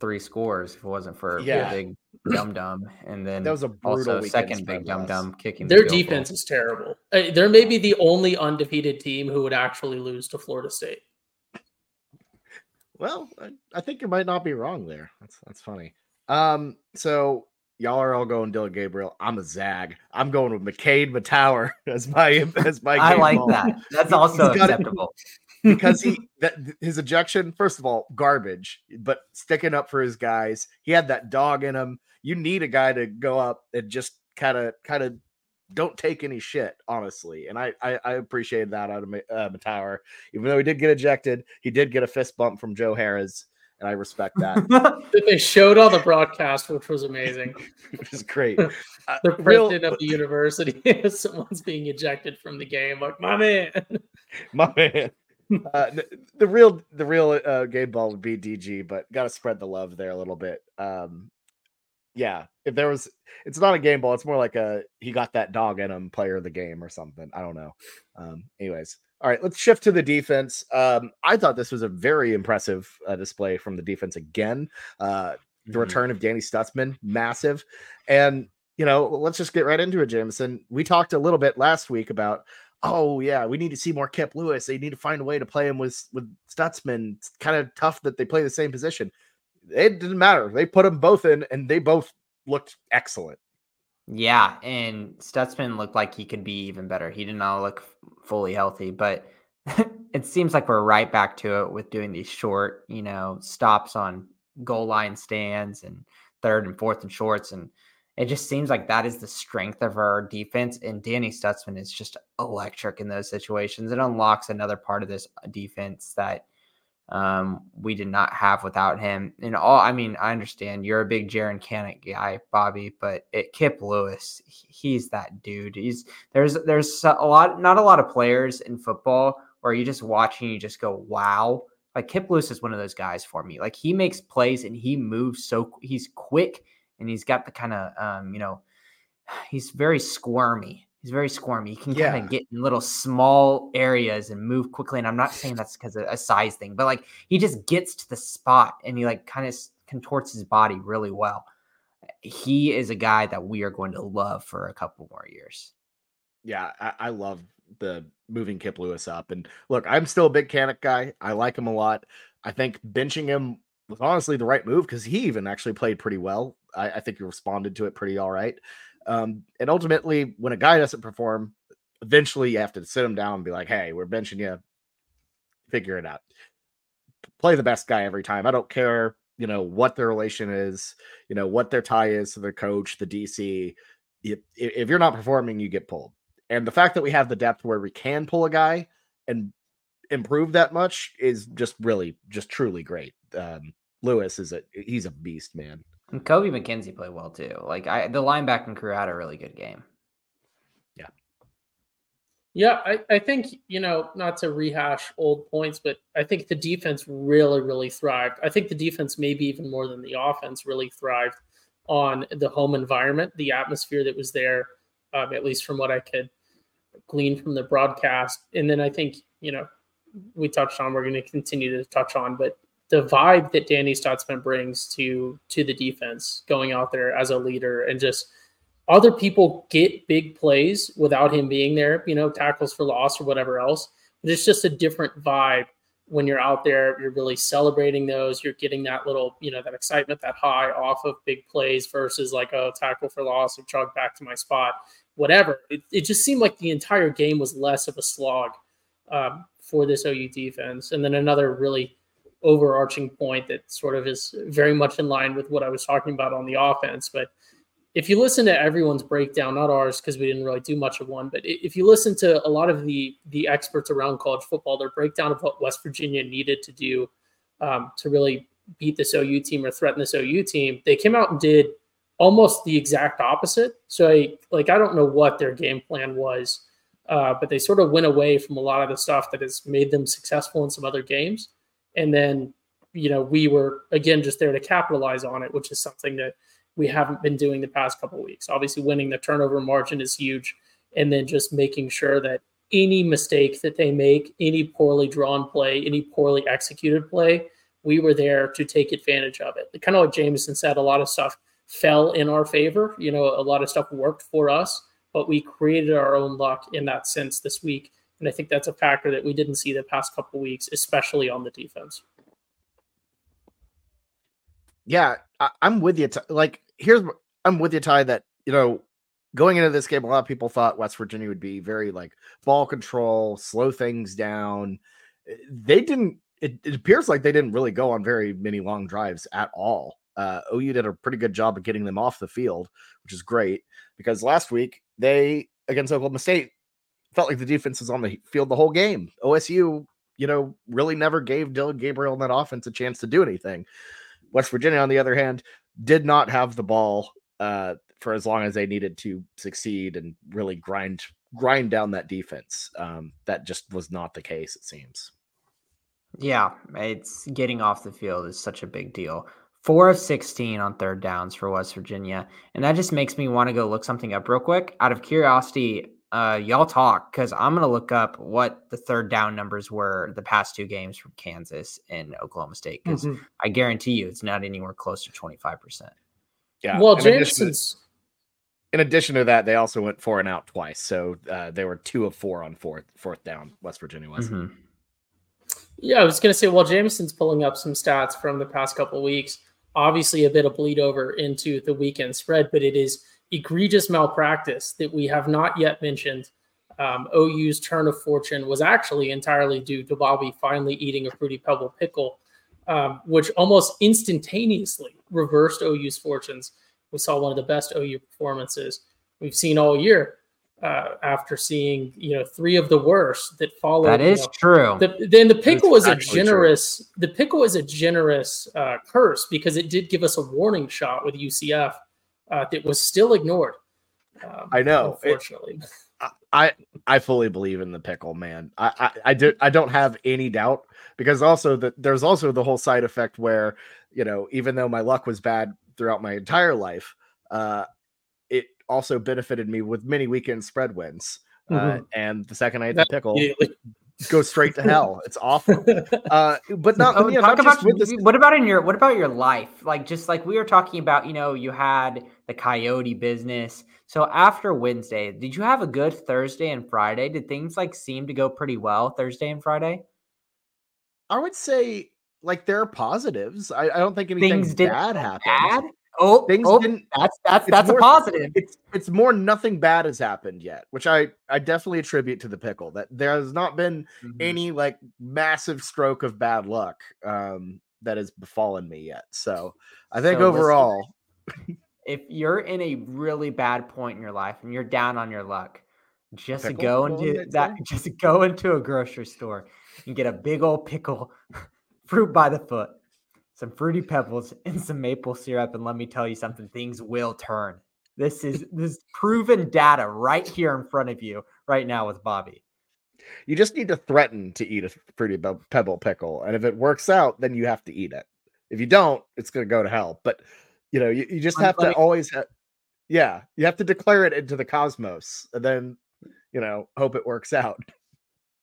B: three scores if it wasn't for yeah. big dum dum, and then
A: that was a brutal also
B: second big dum dum kicking.
C: Their the defense goal. is terrible. Uh, they're maybe the only undefeated team who would actually lose to Florida State.
A: Well, I think you might not be wrong there. That's that's funny. Um, so y'all are all going Dillon Gabriel. I'm a zag. I'm going with McKade Mettauer as my as my.
B: I like ball. that. That's also acceptable
A: because he that his ejection, first of all, garbage, but sticking up for his guys. He had that dog in him. You need a guy to go up and just kind of kind of don't take any shit, honestly. And I I, I appreciated that out of uh, Mettauer. Even though he did get ejected, he did get a fist bump from Joe Harroz, and I respect that.
C: they showed on the broadcast, which was amazing.
A: which is great.
C: Uh, the president real... of the university, someone's being ejected from the game. Like my man,
A: my man uh, the, the, real the real uh, game ball would be DG, but got to spread the love there a little bit. Um, yeah, if there was, it's not a game ball. It's more like a he got that dog in him, player of the game or something. I don't know. Um, anyways, all right, let's shift to the defense. Um, I thought this was a very impressive uh, display from the defense again. Uh, the mm-hmm. return of Danny Stutsman, massive, and you know, let's just get right into it, Jameson. We talked a little bit last week about oh yeah, we need to see more Kip Lewis. They need to find a way to play him with with Stutsman. It's kind of tough that they play the same position. It didn't matter. They put them both in, and they both looked excellent.
B: Yeah, and Stutsman looked like he could be even better. He did not look fully healthy, but it seems like we're right back to it with doing these short, you know, stops on goal line stands and third and fourth and shorts and it just seems like that is the strength of our defense. And Danny Stutsman is just electric in those situations. It unlocks another part of this uh, defense that um, we did not have without him. And all, I mean, I understand you're a big Jaren Kanak guy, Bobby, but it, Kip Lewis, he's that dude. He's there's there's a lot, not a lot of players in football where you just watch and you just go, wow. Like Kip Lewis is one of those guys for me. Like he makes plays and he moves so he's quick and he's got the kind of um, you know, he's very squirmy. He's very squirmy. He can kind of get in little small areas and move quickly. And I'm not saying that's because of a size thing, but like he just gets to the spot and he like kind of contorts his body really well. He is a guy that we are going to love for a couple more years.
A: Yeah, I, I love the moving Kip Lewis up. And look, I'm still a big Kanak guy. I like him a lot. I think benching him was honestly the right move because he even actually played pretty well. I, I, think he responded to it pretty all right. Um, and ultimately, when a guy doesn't perform, eventually you have to sit him down and be like, "Hey, we're benching you. Figure it out. Play the best guy every time. I don't care, you know, what their relation is, you know, what their tie is to their coach, the DC. If, if you're not performing, you get pulled. And the fact that we have the depth where we can pull a guy and improve that much is just really, just truly great. Um, Lewis is a he's a beast, man.
B: And Kobie McKinzie played well too. Like I, the linebacking crew had a really good game.
A: Yeah.
C: Yeah, I, I think, you know, not to rehash old points, but I think the defense really, really thrived. I think the defense, maybe even more than the offense, really thrived on the home environment, the atmosphere that was there, um, at least from what I could glean from the broadcast. And then I think, you know, we touched on, we're going to continue to touch on, but the vibe that Danny Stutsman brings to to the defense, going out there as a leader, and just other people get big plays without him being there. You know, tackles for loss or whatever else. But it's just a different vibe when you're out there. You're really celebrating those. You're getting that little, you know, that excitement, that high off of big plays versus like a tackle for loss or chug back to my spot, whatever. It, it just seemed like the entire game was less of a slog. Um, for this OU defense. And then another really overarching point that sort of is very much in line with what I was talking about on the offense. But if you listen to everyone's breakdown, not ours because we didn't really do much of one, but if you listen to a lot of the the experts around college football, their breakdown of what West Virginia needed to do um, to really beat this OU team or threaten this OU team, they came out and did almost the exact opposite. So, I, like, I don't know what their game plan was, uh, but they sort of went away from a lot of the stuff that has made them successful in some other games, and then you know we were again just there to capitalize on it, which is something that we haven't been doing the past couple weeks. Obviously, winning the turnover margin is huge, and then just making sure that any mistake that they make, any poorly drawn play, any poorly executed play, we were there to take advantage of it. Kind of like Jameson said, a lot of stuff fell in our favor. You know, a lot of stuff worked for us, but we created our own luck in that sense this week. And I think that's a factor that we didn't see the past couple weeks, especially on the defense.
A: Yeah, I, am with you. T- like, here's I'm with you, Ty. That you know, going into this game, a lot of people thought West Virginia would be very like ball control, slow things down. Eh, they didn't. It, it appears like they didn't really go on very many long drives at all. Uh, OU did a pretty good job of getting them off the field, which is great because last week they against Oklahoma State felt like the defense was on the field the whole game. OSU, you know, really never gave Dillon Gabriel and that offense a chance to do anything. West Virginia, on the other hand, did not have the ball uh, for as long as they needed to succeed and really grind grind down that defense. Um, that just was not the case, it seems.
B: Yeah, it's getting off the field is such a big deal. Four of 16 on third downs for West Virginia. And that just makes me want to go look something up real quick. Out of curiosity, uh, y'all talk because I'm going to look up what the third down numbers were the past two games from Kansas and Oklahoma State because mm-hmm. I guarantee you it's not anywhere close to 25%.
C: Yeah. Well, in Jameson's.
A: Addition to, in addition to that, they also went four and out twice. So uh, they were two of four on fourth, fourth down, West Virginia was. Mm-hmm.
C: Yeah, I was going to say, well, Jameson's pulling up some stats from the past couple weeks obviously a bit of bleed over into the weekend spread, but it is egregious malpractice that we have not yet mentioned. Um, OU's turn of fortune was actually entirely due to Bobby finally eating a fruity pebble pickle, um, which almost instantaneously reversed OU's fortunes. We saw one of the best OU performances we've seen all year uh, after seeing you know three of the worst that followed.
B: That is
C: you know,
B: true.
C: The, then the pickle was a generous. True. The pickle was a generous uh, curse because it did give us a warning shot with UCF uh, that was still ignored.
A: Um, I know.
C: Unfortunately,
A: it, I I fully believe in the pickle, man. I I, I do I don't have any doubt because also that there's also the whole side effect where you know even though my luck was bad throughout my entire life. Uh, it also benefited me with many weekend spread wins. Uh, mm-hmm. Uh, and the second I hit the pickle, go straight to hell. It's awful. Uh, but not, oh,
B: not about this. what about in your what about your life? Like just like we were talking about, you know, you had the coyote business. So after Wednesday, did you have a good Thursday and Friday? Did things like seem to go pretty well Thursday and Friday?
A: I would say like there are positives. I, I don't think anything things bad happened. Bad?
B: Oh, things oh, didn't. That's that's that's more, a positive.
A: It's it's more nothing bad has happened yet, which I I definitely attribute to the pickle. That there has not been mm-hmm. any like massive stroke of bad luck um that has befallen me yet. So I think so overall,
B: listen, if you're in a really bad point in your life and you're down on your luck, just pickle go into that. Just go into a grocery store and get a big old pickle, fruit by the foot some fruity pebbles, and some maple syrup. And let me tell you something, things will turn. This is this proven data right here in front of you right now with Bobby.
A: You just need to threaten to eat a fruity pebble pickle. And if it works out, then you have to eat it. If you don't, it's going to go to hell. But, you know, you, you just have to always, ha- yeah, you have to declare it into the cosmos and then, you know, hope it works out.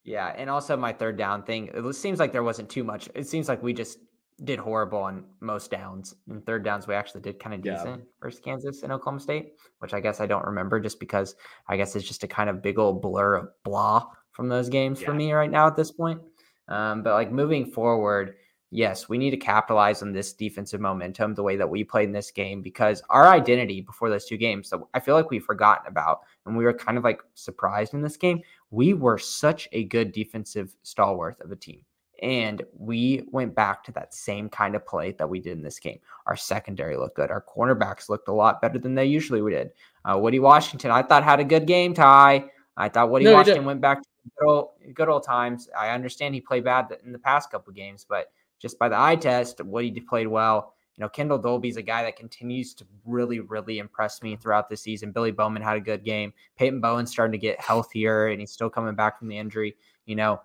B: Yeah. And also my third down thing, it seems like there wasn't too much. It seems like we just did horrible on most downs. And third downs, we actually did kind of decent yeah. versus Kansas and Oklahoma State, which I guess I don't remember just because I guess it's just a kind of big old blur of blah from those games yeah. for me right now at this point. Um, but like moving forward, yes, we need to capitalize on this defensive momentum the way that we played in this game because our identity before those two games, so I feel like we've forgotten about, and we were kind of like surprised in this game. We were such a good defensive stalwart of a team. And we went back to that same kind of play that we did in this game. Our secondary looked good. Our cornerbacks looked a lot better than they usually did. Uh, Woody Washington, I thought had a good game, Ty. I thought Woody no, Washington went back to good old, good old times. I understand he played bad in the past couple games, but just by the eye test, Woody played well. You know, Kendel Dolby's a guy that continues to really, really impress me throughout the season. Billy Bowman had a good game. Peyton Bowen's starting to get healthier and he's still coming back from the injury. You know,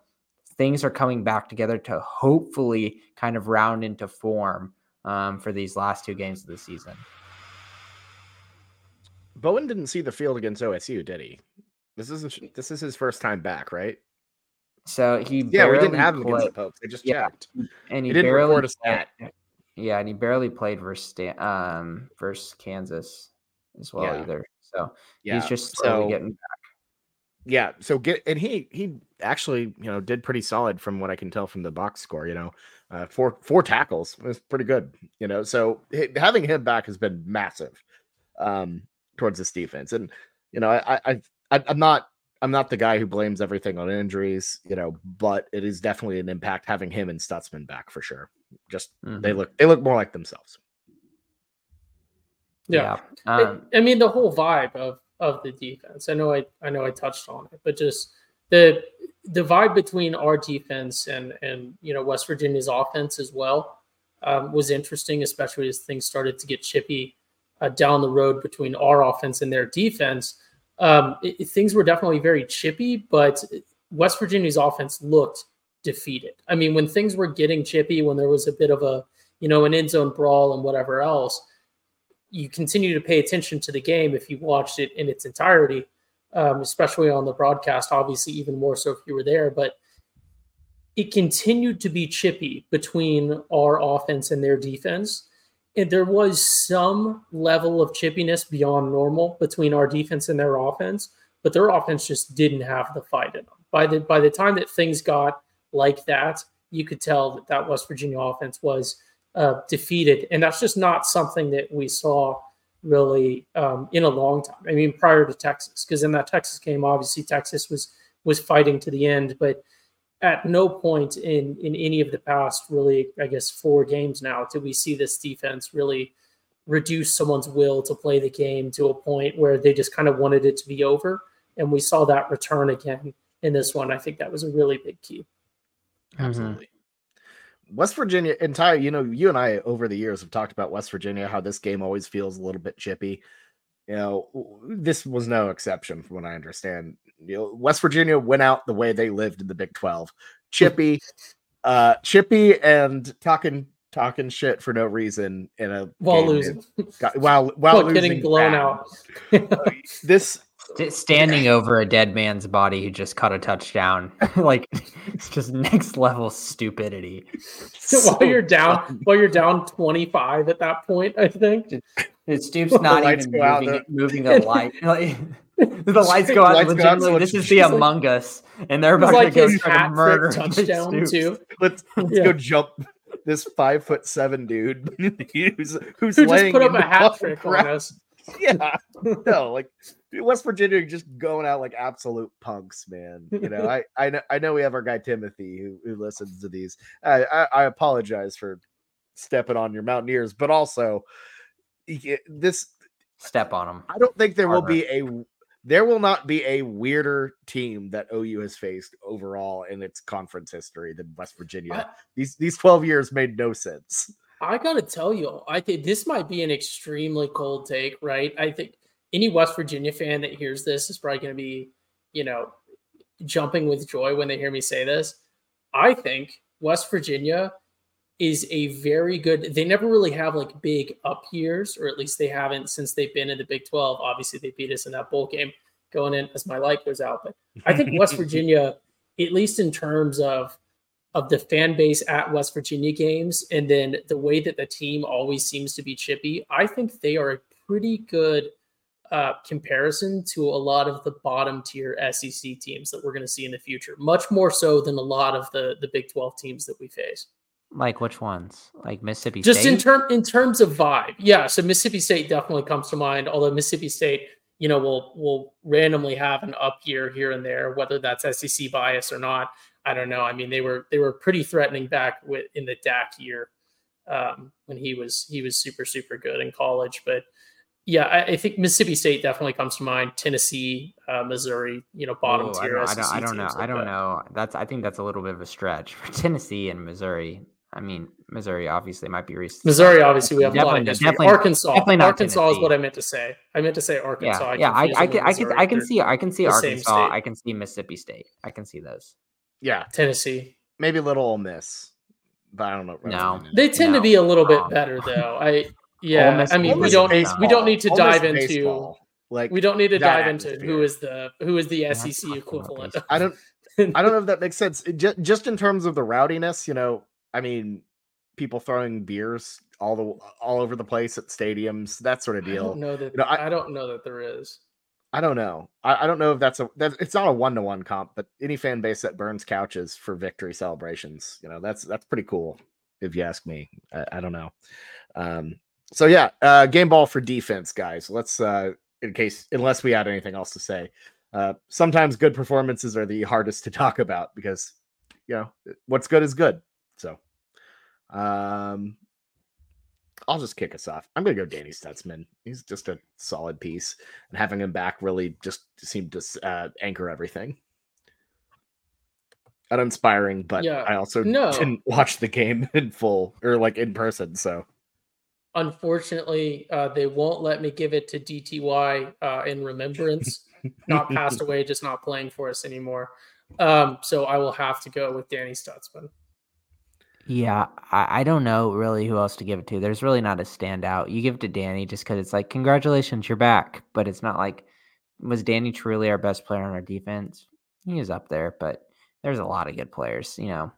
B: things are coming back together to hopefully kind of round into form um, for these last two games of the season.
A: Bowen didn't see the field against OSU, did he? This isn't this is his first time back, right?
B: So he
A: yeah, we didn't have him against the Pokes. They just yeah, checked,
B: and he, he didn't barely a stat. Yeah, and he barely played versus um versus Kansas as well yeah. either. So yeah. he's just slowly so, getting back.
A: Yeah, so get and he he actually you know did pretty solid from what I can tell from the box score. You know, uh, four four tackles was pretty good. You know, so having him back has been massive um, towards this defense. And you know, I I, I I'm not I'm not the guy who blames everything on injuries, you know, but it is definitely an impact having him and Stutsman back for sure. Just mm-hmm. they look they look more like themselves.
C: Yeah, yeah. Um, I, I, mean the whole vibe of of the defense. I know I I know I touched on it, but just the vibe between our defense and and you know West Virginia's offense as well um, was interesting, especially as things started to get chippy uh, down the road between our offense and their defense um, it, things were definitely very chippy, but West Virginia's offense looked defeated. I mean, when things were getting chippy, when there was a bit of a, you know, an end zone brawl and whatever else, you continue to pay attention to the game if you watched it in its entirety, um, especially on the broadcast, obviously, even more so if you were there. But it continued to be chippy between our offense and their defense and there was some level of chippiness beyond normal between our defense and their offense, but their offense just didn't have the fight in them. By the by the time that things got like that, you could tell that that West Virginia offense was uh, defeated, and that's just not something that we saw really um, in a long time. I mean, prior to Texas, because in that Texas game, obviously Texas was was fighting to the end, but at no point in in any of the past really i guess four games now did we see this defense really reduce someone's will to play the game to a point where they just kind of wanted it to be over. And we saw that return again in this one. I think that was a really big key.
A: Absolutely. West virginia entire you know you and i over the years have talked about west virginia how this game always feels a little bit chippy you know this was no exception from what i understand you know, West Virginia went out the way they lived in the Big 12. Chippy, uh, Chippy and talking talking shit for no reason in a
C: while losing,
A: got, while while, while
C: getting blown bad. out.
A: this
B: standing over a dead man's body who just caught a touchdown, like it's just next level stupidity.
C: So, so while you're down, while you're down twenty five at that point, I think
B: it Stoops not even moving, moving the light. the lights go out. Lights go out so this is the Among Us, and they're about like to go murder
C: touchdown too.
A: Let's let's yeah. go jump this five foot seven dude who's who's Who
C: just put up a hat trick on us.
A: Yeah, no, like West Virginia just going out like absolute punks, man. You know, I I know I know we have our guy Timothy who who listens to these. I I, I apologize for stepping on your Mountaineers, but also this
B: step on them.
A: I don't think there will be a there will not be a weirder team that OU has faced overall in its conference history than West Virginia. I, these these 12 years made no sense.
C: I gotta tell you, I think this might be an extremely cold take, right? I think any West Virginia fan that hears this is probably gonna be, you know, jumping with joy when they hear me say this. I think West Virginia is a very good they never really have like big up years or at least they haven't since they've been in the big 12 obviously they beat us in that bowl game going in as my light goes out but i think west virginia at least in terms of of the fan base at west virginia games and then the way that the team always seems to be chippy i think they are a pretty good uh, comparison to a lot of the bottom tier sec teams that we're going to see in the future much more so than a lot of the the big 12 teams that we face
B: Like which ones? Like Mississippi
C: just
B: State?
C: in term in terms of vibe. Yeah, so Mississippi State definitely comes to mind. Although Mississippi State, you know, will will randomly have an up year here and there, whether that's SEC bias or not. I don't know. I mean, they were they were pretty threatening back with in the Dak year um, when he was he was super super good in college. But yeah, I, I think Mississippi State definitely comes to mind. Tennessee, uh, Missouri, you know, bottom
B: Ooh, I don't, I don't,
C: SEC
B: I don't know.
C: teams
B: I don't know. That's I think that's a little bit of a stretch for Tennessee and Missouri. I mean, Missouri obviously might be recent.
C: Missouri, obviously, we have a lot of
B: Definitely-
C: history.
B: definitely-
C: Arkansas,
B: definitely
C: Arkansas is what I meant to say. I meant to say Arkansas.
B: Yeah, yeah. I, I can, I can, I can see, I can see Arkansas. I can see Mississippi State. I can see those.
A: Yeah,
C: Tennessee.
A: maybe a little Ole Miss, but I don't know.
B: No.
C: They tend to be a little bit
B: Um,
C: better, though. I yeah.
B: Miss-
C: I mean,
B: Ole
C: we don't
B: baseball.
C: we don't need to
A: Ole Miss
C: dive into
A: baseball, like
C: we don't need to
A: that
C: dive into who is the who is the
B: Yeah,
C: SEC equivalent.
A: I don't I don't know if that makes sense. Just, just in terms of the rowdiness, you know, I mean, people throwing beers all the all over the place at stadiums, that sort of deal.
C: I
A: deal.
C: don't know that.
A: You know, I-
C: I, don't know that there is.
A: I don't know. I, I don't know if that's a that it's not a one to one comp, but any fan base that burns couches for victory celebrations, you know, that's that's pretty cool. If you ask me, I, I don't know. Um, so yeah, uh, game ball for defense, guys. Let's uh, in case unless we had anything else to say. Uh, sometimes good performances are the hardest to talk about because you know what's good is good. So, um, I'll just kick us off. I'm gonna go Danny Stutsman. He's just a solid piece, and having him back really just seemed to uh, anchor everything. Uninspiring, but
C: Yeah.
A: I also
C: No.
A: didn't watch the game in full or like in person. So
C: Unfortunately, uh, they won't let me give it to DTY uh, in remembrance. not passed away, just not playing for us anymore. Um, so I will have to go with Danny Stutsman.
B: Yeah, I, I don't know really who else to give it to. There's really not a standout. You give it to Danny just because it's like, congratulations, you're back. But it's not like, was Danny truly our best player on our defense? He is up there, but there's a lot of good players. You know,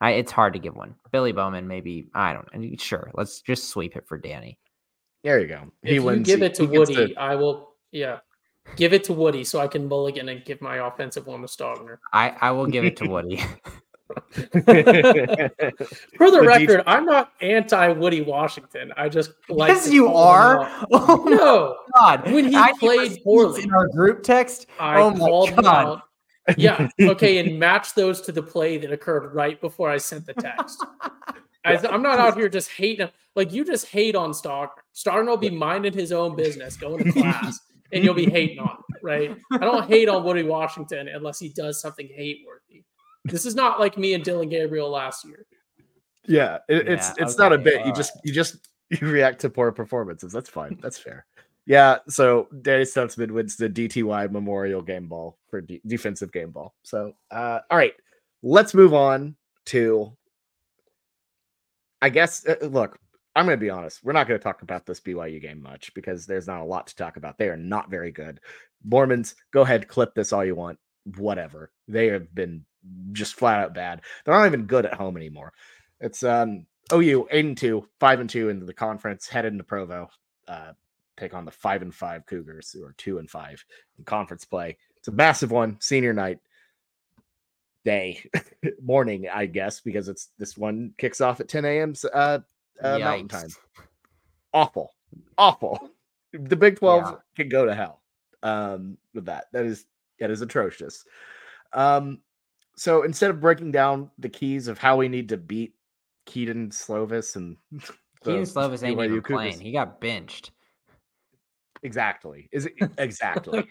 B: I it's hard to give one. Billy Bowman, maybe I don't. know. Sure, let's just sweep it for Danny.
A: there you go.
C: If you give it to
A: he gets
C: Woody, I will. Yeah, give it to Woody so I can mulligan and give my offensive one to Stogner.
B: I I will give it to Woody.
A: the-
C: For the
A: But
C: record, I'm not anti Woody Washington. I just like
B: yes, you are. Oh
C: No,
B: god!
C: When he
B: I
C: played poorly.
B: in our group text.
C: I
B: Oh
C: called him out. Yeah. Okay. And match those to the play that occurred right before I sent the text. I, am not out here just hating. Like you just hate on Stogner. Stogner will be minding his own business, going to class, and you'll be hating on him, right? I don't hate on Woody Washington unless he does something hate worthy. This is not like me and Dillon Gabriel last year.
A: yeah, it, it's
B: Yeah,
A: it's not a bit. You
B: alright.
A: just you just you react to poor performances. That's fine. That's fair. Yeah. So Danny Stutsman wins the DTY Memorial Game Ball for de- defensive game ball. So uh, all right, let's move on to. I guess uh, look, I'm going to be honest. We're not going to talk about this BYU game much because there's not a lot to talk about. They are not very good. Mormons, go ahead, clip this all you want. Whatever. They have been just flat out bad. They're not even good at home anymore. It's um OU eight and two, five and two into the conference, headed into Provo. Uh, take on the five and five Cougars, who are two and five in conference play. It's a massive one, senior night day, morning, I guess, because it's this one kicks off at 10 a.m. Uh, uh, Mountain Time. Awful, awful. The Big 12
B: Yeah.
A: can go to hell um, with that. That is that is atrocious. Um, so instead of breaking down the keys of how we need to beat Kedon Slovis and Kedon
B: Slovis ain't
A: BYU
B: even
A: Cougars-
B: playing. He got benched.
A: Exactly. Is it exactly?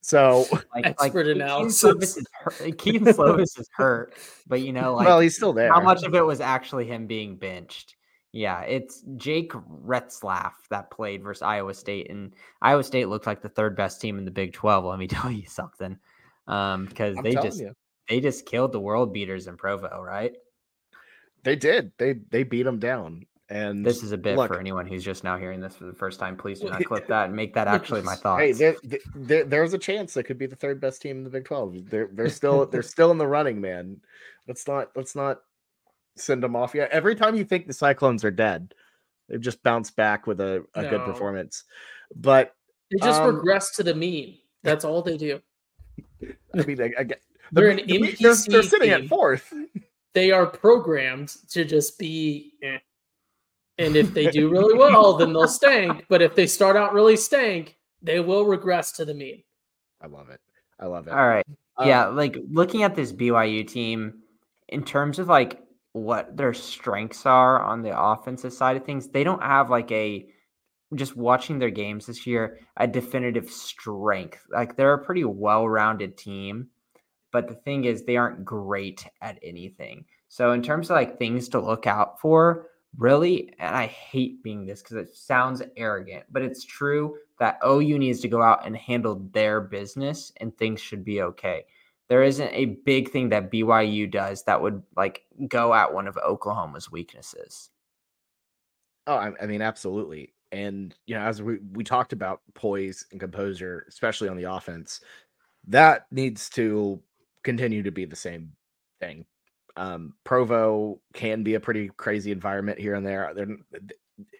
A: so
B: Like,
C: Expert
B: Kedon
C: analysis.
B: Slovis is hurt. Kedon Slovis is hurt, but you know, like
A: well, he's still there.
B: how much of it was actually him being benched? Yeah, it's Jake Retzlaff that played versus Iowa State, and Iowa State looked like the third best team in the Big Twelve. Let me tell you something, um, because
A: I'm
B: they just
A: you,
B: they just killed the world beaters in Provo, right?
A: they did. They they beat them down. And
B: This is a bit
A: look,
B: for anyone who's just now hearing this for the first time. Please do not clip that and make that actually my thoughts.
A: Hey, there, there, there's a chance that could be the third best team in the Big Twelve. They're they're still they're still in the running, man. Let's not let's not send them off yet. Every time you think the Cyclones are dead, they've just bounced back with a, a good performance. But
C: They just
A: Um,
C: regress to the mean. That's all they do.
A: I mean, I, I get
C: They're
A: the-
C: an
A: the- they're, they're
C: NPC
A: sitting at fourth.
C: they are programmed to just be. Eh. And if they do really well, then they'll stank. But if they start out really stank, they will regress to the mean.
A: I love it. I love it.
B: All right. Um, yeah, like looking at this BYU team in terms of like what their strengths are on the offensive side of things, they don't have like a just watching their games this year, a definitive strength. Like they're a pretty well-rounded team, but the thing is they aren't great at anything. So in terms of like things to look out for, really, and I hate being this because it sounds arrogant, but it's true that oh, OU needs to go out and handle their business and things should be okay. There isn't a big thing that BYU does that would like go at one of Oklahoma's weaknesses.
A: Oh, I, I mean, absolutely. And you know, as we, we talked about poise and composure, especially on the offense, that needs to continue to be the same thing. Um, Provo can be a pretty crazy environment here and there. They're,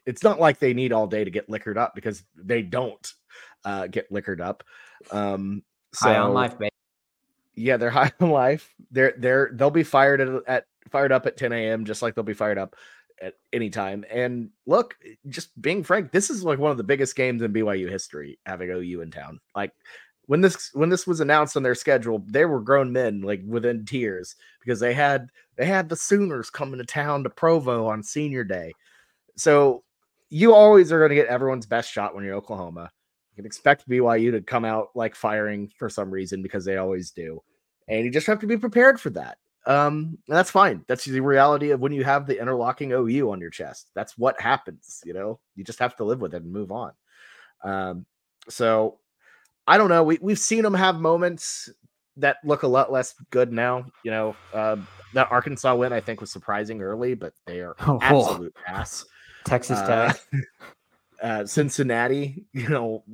A: it's not like they need all day to get liquored up because they don't uh, get liquored up. Um,
B: so, high on life, baby.
A: Yeah, they're high on life. They're they're they'll be fired at, at fired up at 10 a.m. just like they'll be fired up at any time. And look, just being frank, this is like one of the biggest games in BYU history having OU in town. Like when this when this was announced on their schedule, they were grown men like within tears because they had they had the Sooners coming to town to Provo on senior day. So you always are going to get everyone's best shot when you're Oklahoma. You can expect BYU to come out like firing for some reason because they always do. And you just have to be prepared for that. Um, that's fine. That's the reality of when you have the interlocking OU on your chest. That's what happens, you know. You just have to live with it and move on. Um, so I don't know. We we've seen them have moments that look a lot less good now. You know, uh, that Arkansas win I think was surprising early, but they are oh, absolute ass.
B: Texas Tech,
A: uh, uh, Cincinnati. You know,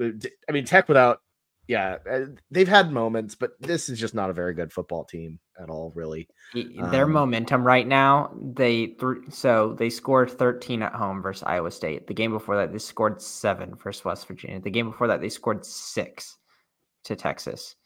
A: I mean Tech without yeah, uh, they've had moments, but this is just not a very good football team at all, really.
B: Their um, momentum right now, they th- so they scored 13 at home versus Iowa State. The game before that, they scored seven versus West Virginia. The game before that, they scored six to Texas.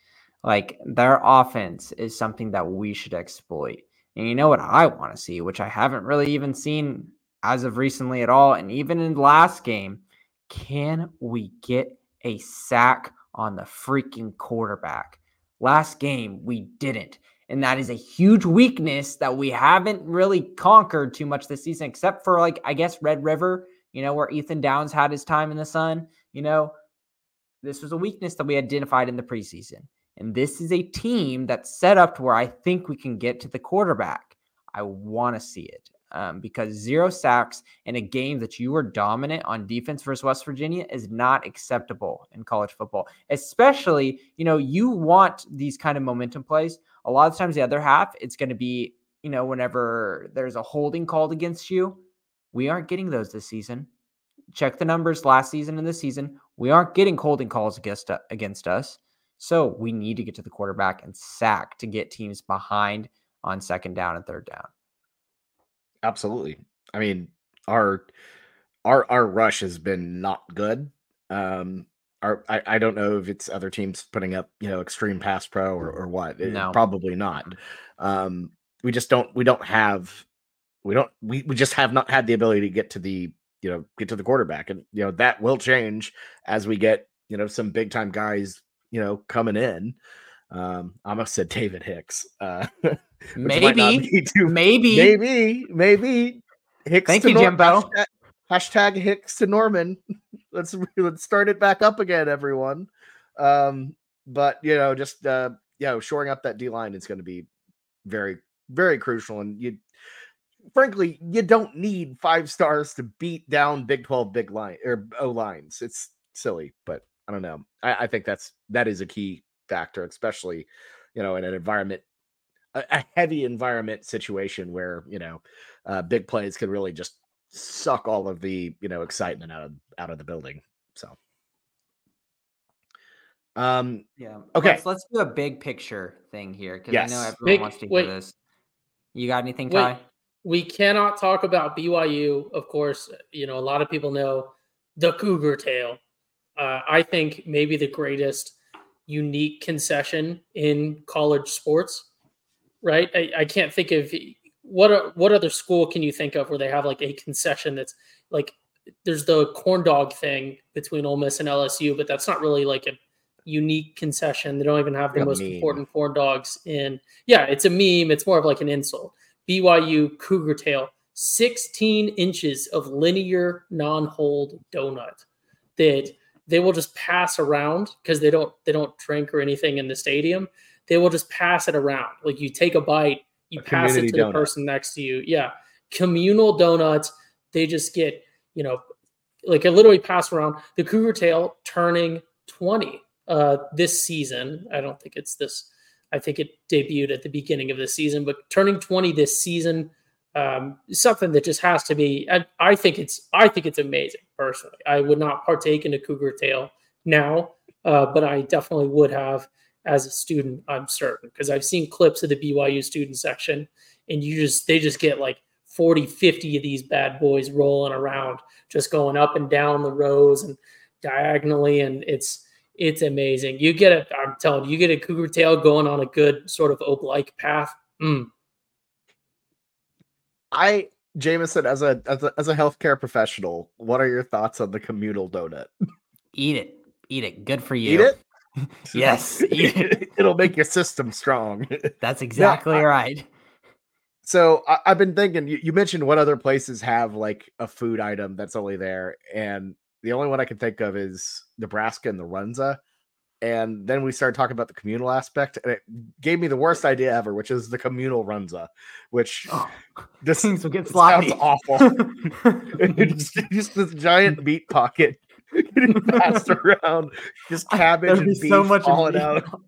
B: Like their offense is something that we should exploit. And you know what I want to see, which I haven't really even seen as of recently at all, and even in the last game, can we get a sack? On the freaking quarterback. Last game, we didn't. And that is a huge weakness that we haven't really conquered too much this season, except for, like, I guess, Red River, you know, where Ethan Downs had his time in the sun. You know, this was a weakness that we identified in the preseason. And this is a team that's set up to where I think we can get to the quarterback. I want to see it um, because zero sacks in a game that you were dominant on defense versus West Virginia is not acceptable in college football. Especially, you know, you want these kind of momentum plays. A lot of times, the other half, it's going to be, you know, whenever there's a holding called against you. We aren't getting those this season. Check the numbers last season and this season. We aren't getting holding calls against against us. So we need to get to the quarterback and sack to get teams behind on second down and third down.
A: Absolutely. I mean, our our our rush has been not good. Um our I, I don't know if it's other teams putting up, you know, extreme pass pro or, or what. It, no. Probably not. Um we just don't we don't have we don't we, we just have not had the ability to get to the you know get to the quarterback and you know that will change as we get you know some big time guys you know coming in um, I almost said David Hicks. Uh,
B: maybe, too, maybe,
A: maybe, maybe
B: Hicks. Thank you, Nor- Jimbo.
A: Hashtag, hashtag, Hicks to Norman. let's let's start it back up again, everyone. Um, but you know, just uh, you know, shoring up that D line is going to be very, very crucial. And you, frankly, you don't need five stars to beat down Big Twelve big line or O lines. It's silly, but I don't know. I, I think that's that is a key factor, especially, you know, in an environment, a, a heavy environment situation where, you know, uh, big plays could really just suck all of the, you know, excitement out of out of the building. So um
B: yeah. Okay. Let's, let's do a big picture thing here because yes. I know everyone big, wants to hear wait, this. You got anything, Ty?
C: we cannot talk about BYU. Of course, you know, a lot of people know the Cougar tail. Uh, I think maybe the greatest unique concession in college sports, right? I, I can't think of what what other school can you think of where they have like a concession that's like there's the corn dog thing between Ole Miss and LSU, but that's not really like a unique concession. They don't even have the
A: a
C: most
A: meme.
C: important corn dogs in. Yeah, it's a meme. It's more of like an insult. BYU Cougar Tail, 16 inches of linear non-hold donut that they will just pass around because they don't they don't drink or anything in the stadium. They will just pass it around. Like you take a bite, you
A: A
C: pass it to
A: donut.
C: the person next to you. Yeah, communal donuts. They just get you know like it literally pass around the cougar tail turning 20 uh this season i don't think it's this i think it debuted at the beginning of the season but turning 20 this season um something that just has to be I, I think it's i think it's amazing personally i would not partake in a cougar tail now uh but i definitely would have as a student i'm certain because i've seen clips of the byu student section and you just they just get like 40 50 of these bad boys rolling around just going up and down the rows and diagonally and it's it's amazing you get a i'm telling you you get a cougar tail going on a good sort of oak-like path Mm.
A: I Jameson, as a as a as a healthcare professional, what are your thoughts on the communal donut?
B: Eat it. Eat it. Good for you.
A: Eat it.
B: Yes, eat it.
A: It'll make your system strong.
B: That's exactly
A: I-
B: right.
A: So I, I've been thinking. You, you mentioned what other places have like a food item that's only there, and the only one I can think of is Nebraska and the Runza. And then we started talking about the communal aspect, and it gave me the worst idea ever, which is the communal Runza, which
B: Oh,
A: just
B: things will get
A: sounds
B: sloppy.
A: awful. just, just this giant meat pocket getting passed around, just cabbage
B: There'd
A: and
B: be
A: beef
B: so much
A: falling
B: meat
A: out.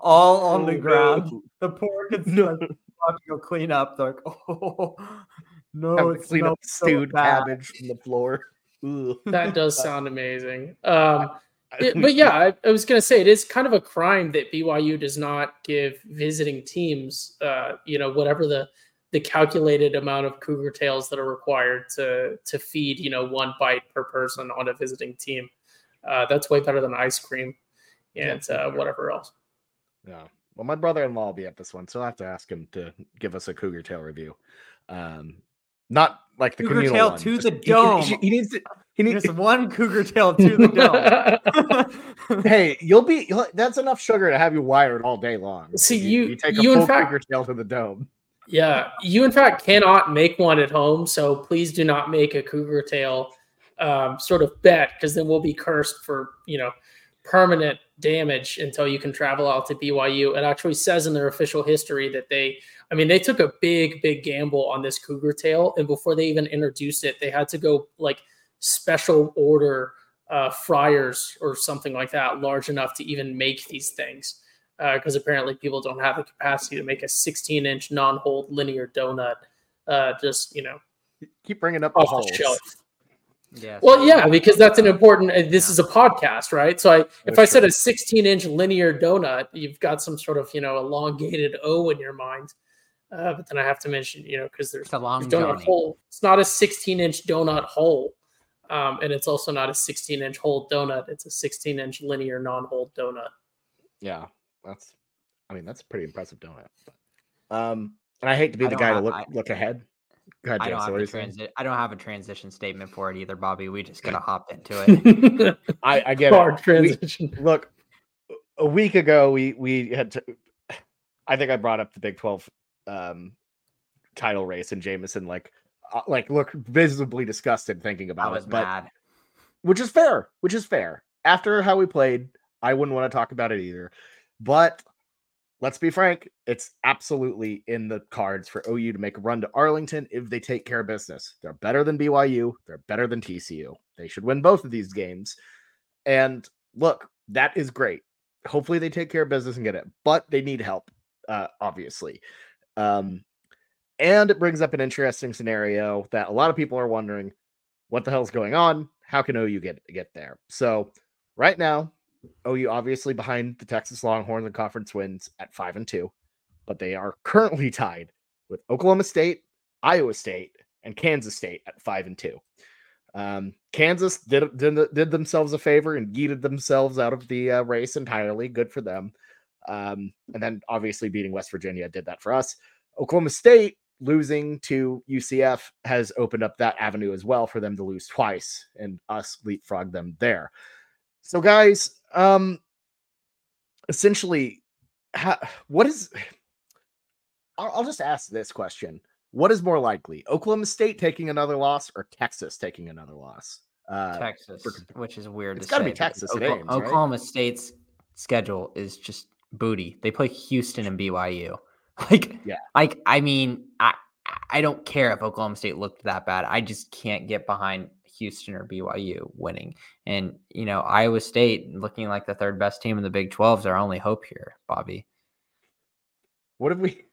B: all on
A: Oh,
B: the ground.
A: no.
B: The poor kids
A: No.
B: like, have to go clean up. They're like, oh no,
A: Have
B: it's
A: clean up
B: so
A: stewed
B: bad.
A: cabbage from the floor. Ugh.
C: that does sound amazing um it- but yeah I, I was going to say it is kind of a crime that byu does not give visiting teams uh you know whatever the the calculated amount of cougar tails that are required to to feed you know one bite per person on a visiting team uh that's way better than ice cream and
A: Yeah,
C: uh, whatever else
A: Yeah. Well, my brother-in-law will be at this one, so I'll have to ask him to give us a cougar tail review. Um, not like the
B: Cougar tail
A: one,
B: to the
A: he- he-
B: dome.
A: He, he needs to. He needs.
B: Just one cougar tail to the dome.
A: hey, you'll be. You'll, that's enough sugar to have you wired all day long.
C: See,
A: If
C: you-
A: take a
C: you in
A: full
C: fact-
A: cougar tail to the dome.
C: Yeah, you in fact cannot make one at home, so please do not make a cougar tail um, sort of bet because then we'll be cursed for you know permanent damage until you can travel out to BYU. It actually says in their official history that they, I mean, they took a big, big gamble on this cougar tail, and before they even introduced it, they had to go like special order uh, fryers or something like that, large enough to even make these things because apparently people don't have the capacity to make a 16 inch non-hold linear donut uh, just you know
A: Keep bringing up the
C: off the
A: holes.
C: shelf
B: yeah.
C: well yeah because that's an important uh, this is a podcast right so i if
A: That's
C: i said
A: true.
C: a 16 inch linear donut you've got some sort of you know elongated o in your mind uh, but then i have to mention you know because there's
B: It's a long
C: there's donut hole it's not a 16 inch donut hole um, and it's also not a 16 inch hole donut it's a 16 inch linear non hole donut
A: Yeah, that's. I mean, that's a pretty impressive donut. Um, and I hate to be
B: I
A: the
B: don't
A: guy to look
B: I-
A: look ahead. Go ahead,
B: I don't have a transi- I don't have a transition statement for it either, Bobby. We just gotta hop into it.
A: I, I get
C: hard
A: it. We-
C: transition
A: look a week ago we we had to i think i brought up the big 12 um title race and jameson like like look visibly disgusted thinking about it but
B: mad.
A: which is fair which is fair. After how we played i wouldn't want to talk about it either. But let's be frank it's absolutely in the cards for ou to make a run to arlington if they take care of business. They're better than byu they're better than tcu they should win both of these games. And look that is great. Hopefully they take care of business and get it but they need help uh obviously. Um and it brings up an interesting scenario that a lot of people are wondering what the hell's going on how can ou get get there so right now ou obviously behind the texas longhorns and conference wins at five and two but they are currently tied with oklahoma state iowa state and kansas state at five and two um, Kansas did, did did themselves a favor and yeeted themselves out of the uh, race entirely. Good for them. Um, and then obviously beating West Virginia did that for us. Oklahoma State losing to UCF has opened up that avenue as well for them to lose twice and us leapfrog them there. So, guys, um, essentially, how, what is? I'll, I'll just ask this question: What is more likely, Oklahoma State taking another loss or Texas taking another loss?
B: Uh, Texas, for, which is weird.
A: It's got to be Texas.
B: Oklahoma,
A: Ames,
B: right? Oklahoma State's schedule is just booty. They play Houston and BYU. Like, yeah, like I mean, I I don't care if Oklahoma State looked that bad. I just can't get behind Houston or BYU winning. And you know, Iowa State looking like the third best team in the Big 12 is our only hope here, Bobby.
A: What if we?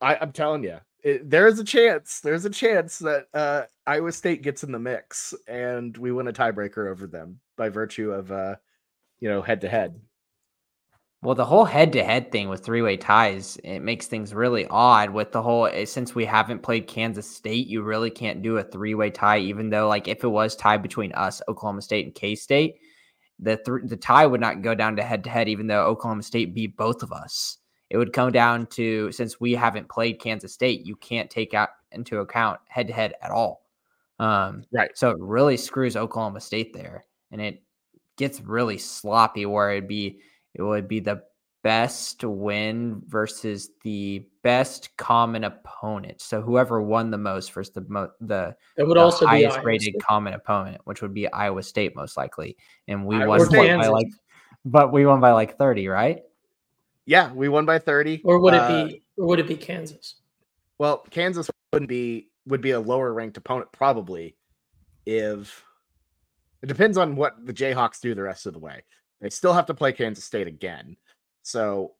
A: I, I'm telling you, it, there's a chance. There's a chance that uh, Iowa State gets in the mix and we win a tiebreaker over them by virtue of, uh, you know, head to head.
B: Well, the whole head-to-head thing with three-way ties, it makes things really odd with the whole eh, since we haven't played Kansas State, you really can't do a three-way tie even though like if it was tied between us, Oklahoma State and K-State, the th- the tie would not go down to head-to-head even though Oklahoma State beat both of us. It would come down to since we haven't played Kansas State, you can't take out into account head-to-head at all. Um,
A: right.
B: So it really screws Oklahoma State there and it gets really sloppy where it'd be it would be the best win versus the best common opponent. So whoever won the most versus the mo- the
C: it would
B: the
C: also
B: highest
C: be
B: rated common opponent, which would be Iowa State most likely, and we
A: Iowa
B: won by like, but we won by like thirty, right?
A: Yeah, we won by thirty.
C: Or would it
A: Uh,
C: be? Or would it be Kansas?
A: Well, Kansas wouldn't be would be a lower ranked opponent probably if it depends on what the Jayhawks do the rest of the way. They still have to play Kansas State again. So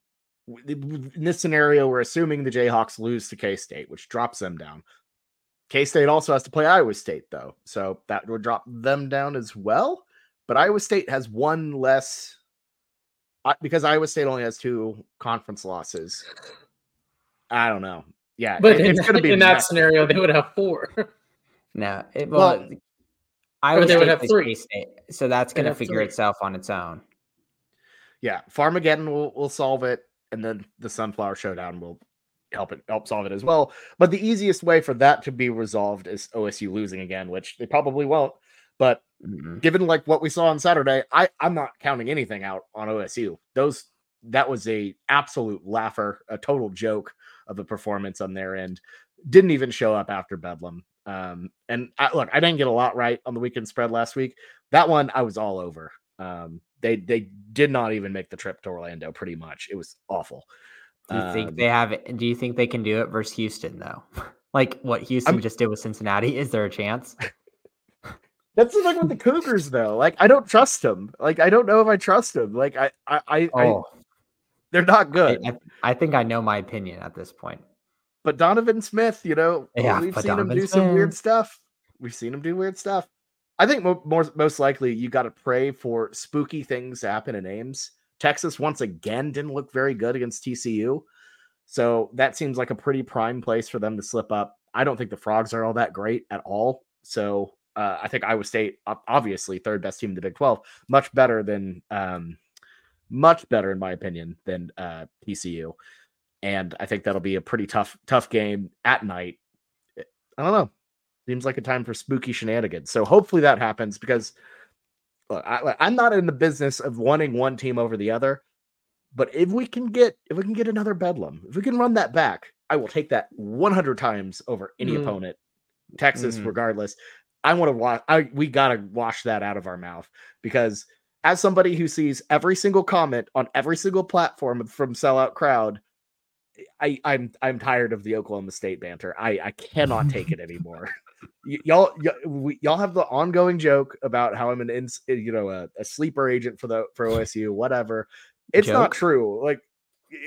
A: in this scenario, we're assuming the Jayhawks lose to K State, which drops them down. K State also has to play Iowa State, though. So that would drop them down as well. But Iowa State has one less because Iowa State only has two conference losses. I don't know. Yeah,
C: But
A: it-
C: in,
A: it's going to be
C: in that
A: messy.
C: scenario, they would have four.
B: No, it, well,
A: Well,
B: Iowa
C: they would have three.
B: K-State, so that's going to figure
C: three.
B: itself on its own.
A: Yeah, Farmageddon will will solve it, and then the Sunflower Showdown will help it help solve it as well. But the easiest way for that to be resolved is OSU losing again, which they probably won't. But
B: Mm-mm.
A: given like what we saw on Saturday, I I'm not counting anything out on OSU. Those that was a absolute laugher, a total joke of a performance on their end. Didn't even show up after Bedlam. Um, and I, look, I didn't get a lot right on the weekend spread last week. That one I was all over. Um, they they did not even make the trip to Orlando. Pretty much, it was awful.
B: Do you think
A: Um,
B: they have it? Do you think they can do it versus Houston though? like what Houston
A: I'm-
B: just did with Cincinnati? Is there a chance?
A: That's the thing with the Cougars, though. Like, I don't trust them. Like, I don't know if I trust them. Like, I, I, I, I
B: Oh,
A: they're not good.
B: I, I think I know my opinion at this point.
A: But Donovan Smith, you know,
B: Yeah,
A: we've seen him
B: Donovan
A: do some weird stuff. We've seen him do weird stuff. I think mo- more most likely you got to pray for spooky things to happen in Ames. Texas once again didn't look very good against TCU, so that seems like a pretty prime place for them to slip up. I don't think the Frogs are all that great at all. So uh, I think Iowa State, ob- obviously third best team in the Big Twelve, much better than, um, much better in my opinion than uh, TCU and I think that'll be a pretty tough tough game at night. I don't know. Seems like a time for spooky shenanigans. So hopefully that happens because look, I, I'm not in the business of wanting one team over the other. But if we can get if we can get another bedlam, if we can run that back, I will take that 100 times over any
C: Mm.
A: opponent. Texas,
B: Mhm.
A: regardless. I want to watch. I we gotta wash that out of our mouth because as somebody who sees every single comment on every single platform from sellout crowd, I I'm I'm tired of the Oklahoma State banter. I I cannot take it anymore. Y- y'all y- we, y'all have the ongoing joke about how I'm an ins, eh, you know a, a sleeper agent for the for OSU whatever. It's not true. Like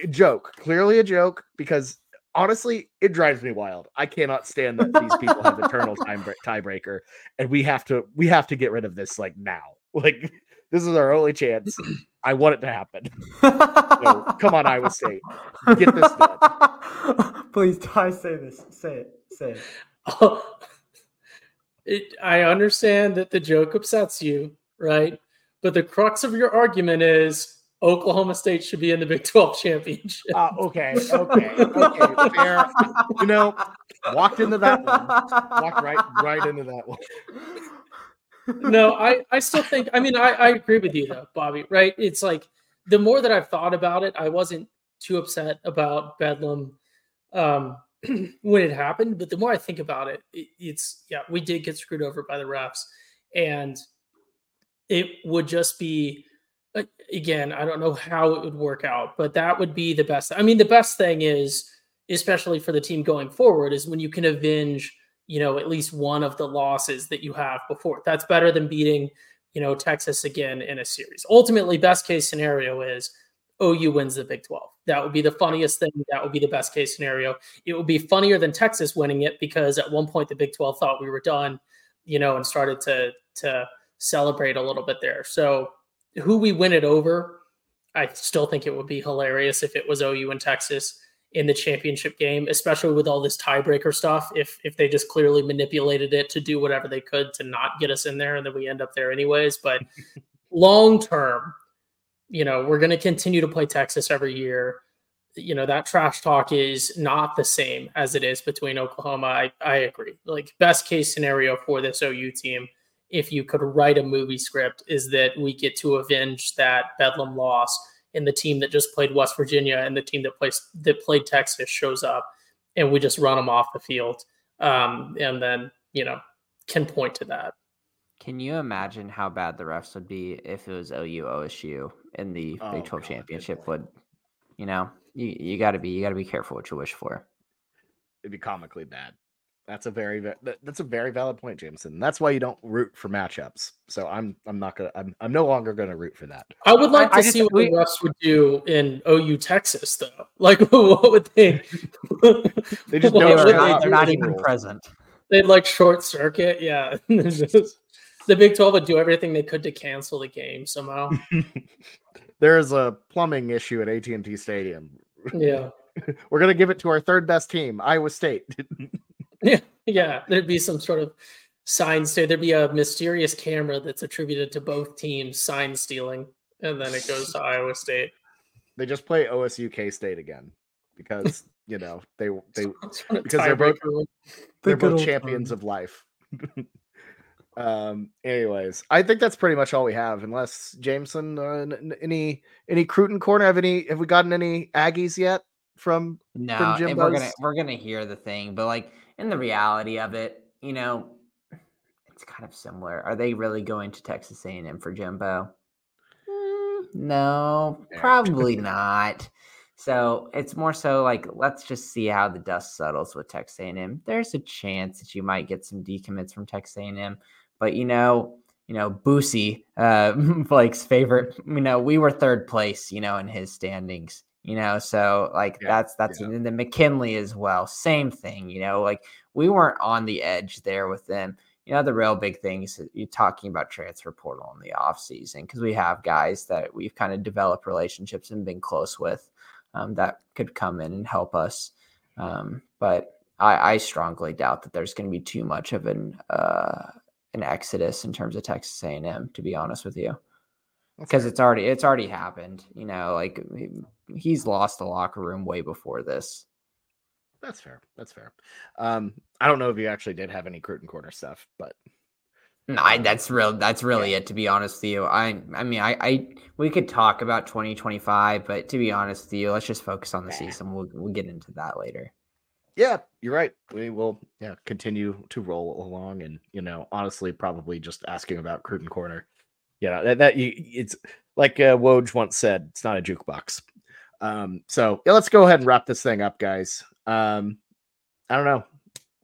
A: joke, clearly a joke because honestly it drives me wild. I cannot stand that these people have eternal time bre- tiebreaker and we have to we have to get rid of this like now. Like this is our only chance. I want it to happen. So, come on, Iowa State. Get this
B: done. Please, Ty, say this. Say it. Say it.
C: It, I understand that the joke upsets you, right? But the crux of your argument is Oklahoma State should be in the Big 12 championship.
A: Uh, okay, okay, okay, fair. You know, Walked into that one. Walked right right into that one.
C: no, I, I still think, I mean, I, I agree with you though, Bobby, right? It's like the more that I've thought about it, I wasn't too upset about Bedlam um, when it happened. But the more I think about it, it, it's, yeah, we did get screwed over by the refs. And it would just be, again, I don't know how it would work out, but that would be the best. I mean, the best thing is, especially for the team going forward, is when you can avenge you know, at least one of the losses that you have before. That's better than beating, you know, Texas again in a series. Ultimately, best case scenario is OU wins the Big 12. That would be the funniest thing. That would be the best case scenario. It would be funnier than Texas winning it because at one point the Big 12 thought we were done, you know, and started to to celebrate a little bit there. So who we win it over, I still think it would be hilarious if it was OU and Texas in the championship game, especially with all this tiebreaker stuff. If if they just clearly manipulated it to do whatever they could to not get us in there, and then we end up there anyways. But long term, you know, we're going to continue to play Texas every year. You know, that trash talk is not the same as it is between Oklahoma. I, I agree. Like, best case scenario for this OU team, if you could write a movie script, is that we get to avenge that Bedlam loss and the team that just played West Virginia and the team that plays that played Texas shows up, and we just run them off the field, um, and then you know can point to that.
B: Can you imagine how bad the refs would be if it was OU OSU in the oh, Big Twelve God, championship? Would you know you you got to be you got to be careful what you wish for.
A: It'd be comically bad. That's a very that's a very valid point, Jameson. That's why you don't root for matchups. So I'm I'm not gonna I'm I'm no longer gonna root for that.
C: I would like I, to I see what we, the refs would do in OU Texas though. Like what would they?
B: they just don't. They're not, they're not even present.
C: They'd like short circuit. Yeah, the Big Twelve would do everything they could to cancel the game somehow.
A: There is a plumbing issue at AT and T Stadium.
C: Yeah,
A: we're gonna give it to our third best team, Iowa State.
C: Yeah, yeah. There'd be some sort of sign steal. There'd be a mysterious camera that's attributed to both teams sign stealing, and then it goes to Iowa State.
A: They just play OSU K State again because you know they they because they're both they're both champions of life. Um. Anyways, I think that's pretty much all we have. Unless Jameson, uh, any any Cruton corner have any have we gotten any Aggies yet from
B: no? From and we're gonna we're gonna hear the thing, but like in the reality of it, you know, it's kind of similar. Are they really going to Texas A&M for Jimbo? Mm, no, probably not. So it's more so like let's just see how the dust settles with Texas A&M. There's a chance that you might get some decommits from Texas A&M, but you know, you know, Boosie, uh, Blake's favorite. You know, we were third place, you know, in his standings you know so like yeah, that's that's yeah. and then mckinley as well same thing you know like we weren't on the edge there with them you know the real big thing is you're talking about transfer portal in the off season because we have guys that we've kind of developed relationships and been close with um, that could come in and help us um, but I, I, strongly doubt that there's going to be too much of an uh, an exodus in terms of texas a&m to be honest with you because it's already it's already happened you know like he's lost the locker room way before this.
A: That's fair. That's fair. Um, I don't know if you actually did have any Cruton Corner stuff, but
B: no, I, that's real. That's really yeah. it. To be honest with you, I, I mean, I, I, we could talk about 2025, but to be honest with you, let's just focus on the season. We'll, we'll get into that later.
A: Yeah, you're right. We will, yeah, continue to roll along, and you know, honestly, probably just asking about Cruton Corner. Yeah, that, that it's like uh, Woj once said, it's not a jukebox. Um, so yeah, let's go ahead and wrap this thing up, guys. Um, I don't know.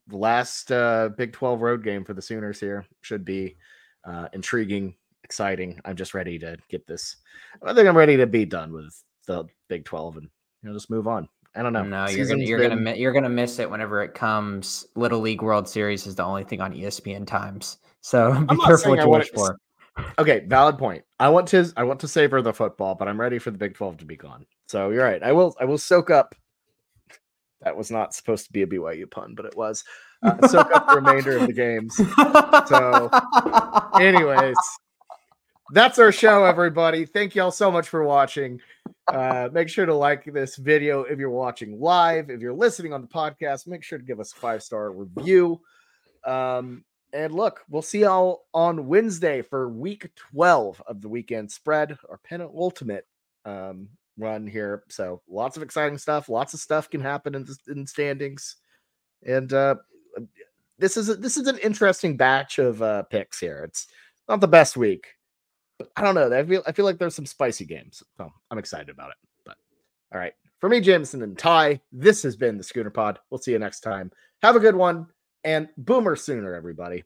A: The last uh, Big 12 road game for the Sooners here should be uh, intriguing, exciting. I'm just ready to get this. I think I'm ready to be done with the Big 12 and you know just move on. I don't know.
B: No, you're gonna you're been... gonna you're gonna miss it whenever it comes. Little League World Series is the only thing on ESPN times. So be careful what you wish for.
A: Okay, valid point. I want to I want to savor the football, but I'm ready for the Big 12 to be gone. So you're right. I will I will soak up. That was not supposed to be a BYU pun, but it was. Uh, soak up the remainder of the games. So, anyways, that's our show, everybody. Thank y'all so much for watching. Uh, make sure to like this video if you're watching live. If you're listening on the podcast, make sure to give us a five star review. Um, and look, we'll see y'all on Wednesday for week 12 of the weekend spread, our penultimate um, run here. So lots of exciting stuff. Lots of stuff can happen in, in standings. And uh, this is a, this is an interesting batch of uh, picks here. It's not the best week. But I don't know. I feel I feel like there's some spicy games. So I'm excited about it. But all right. For me, Jameson and Ty, this has been the Schooner Pod. We'll see you next time. Have a good one and boomer sooner, everybody.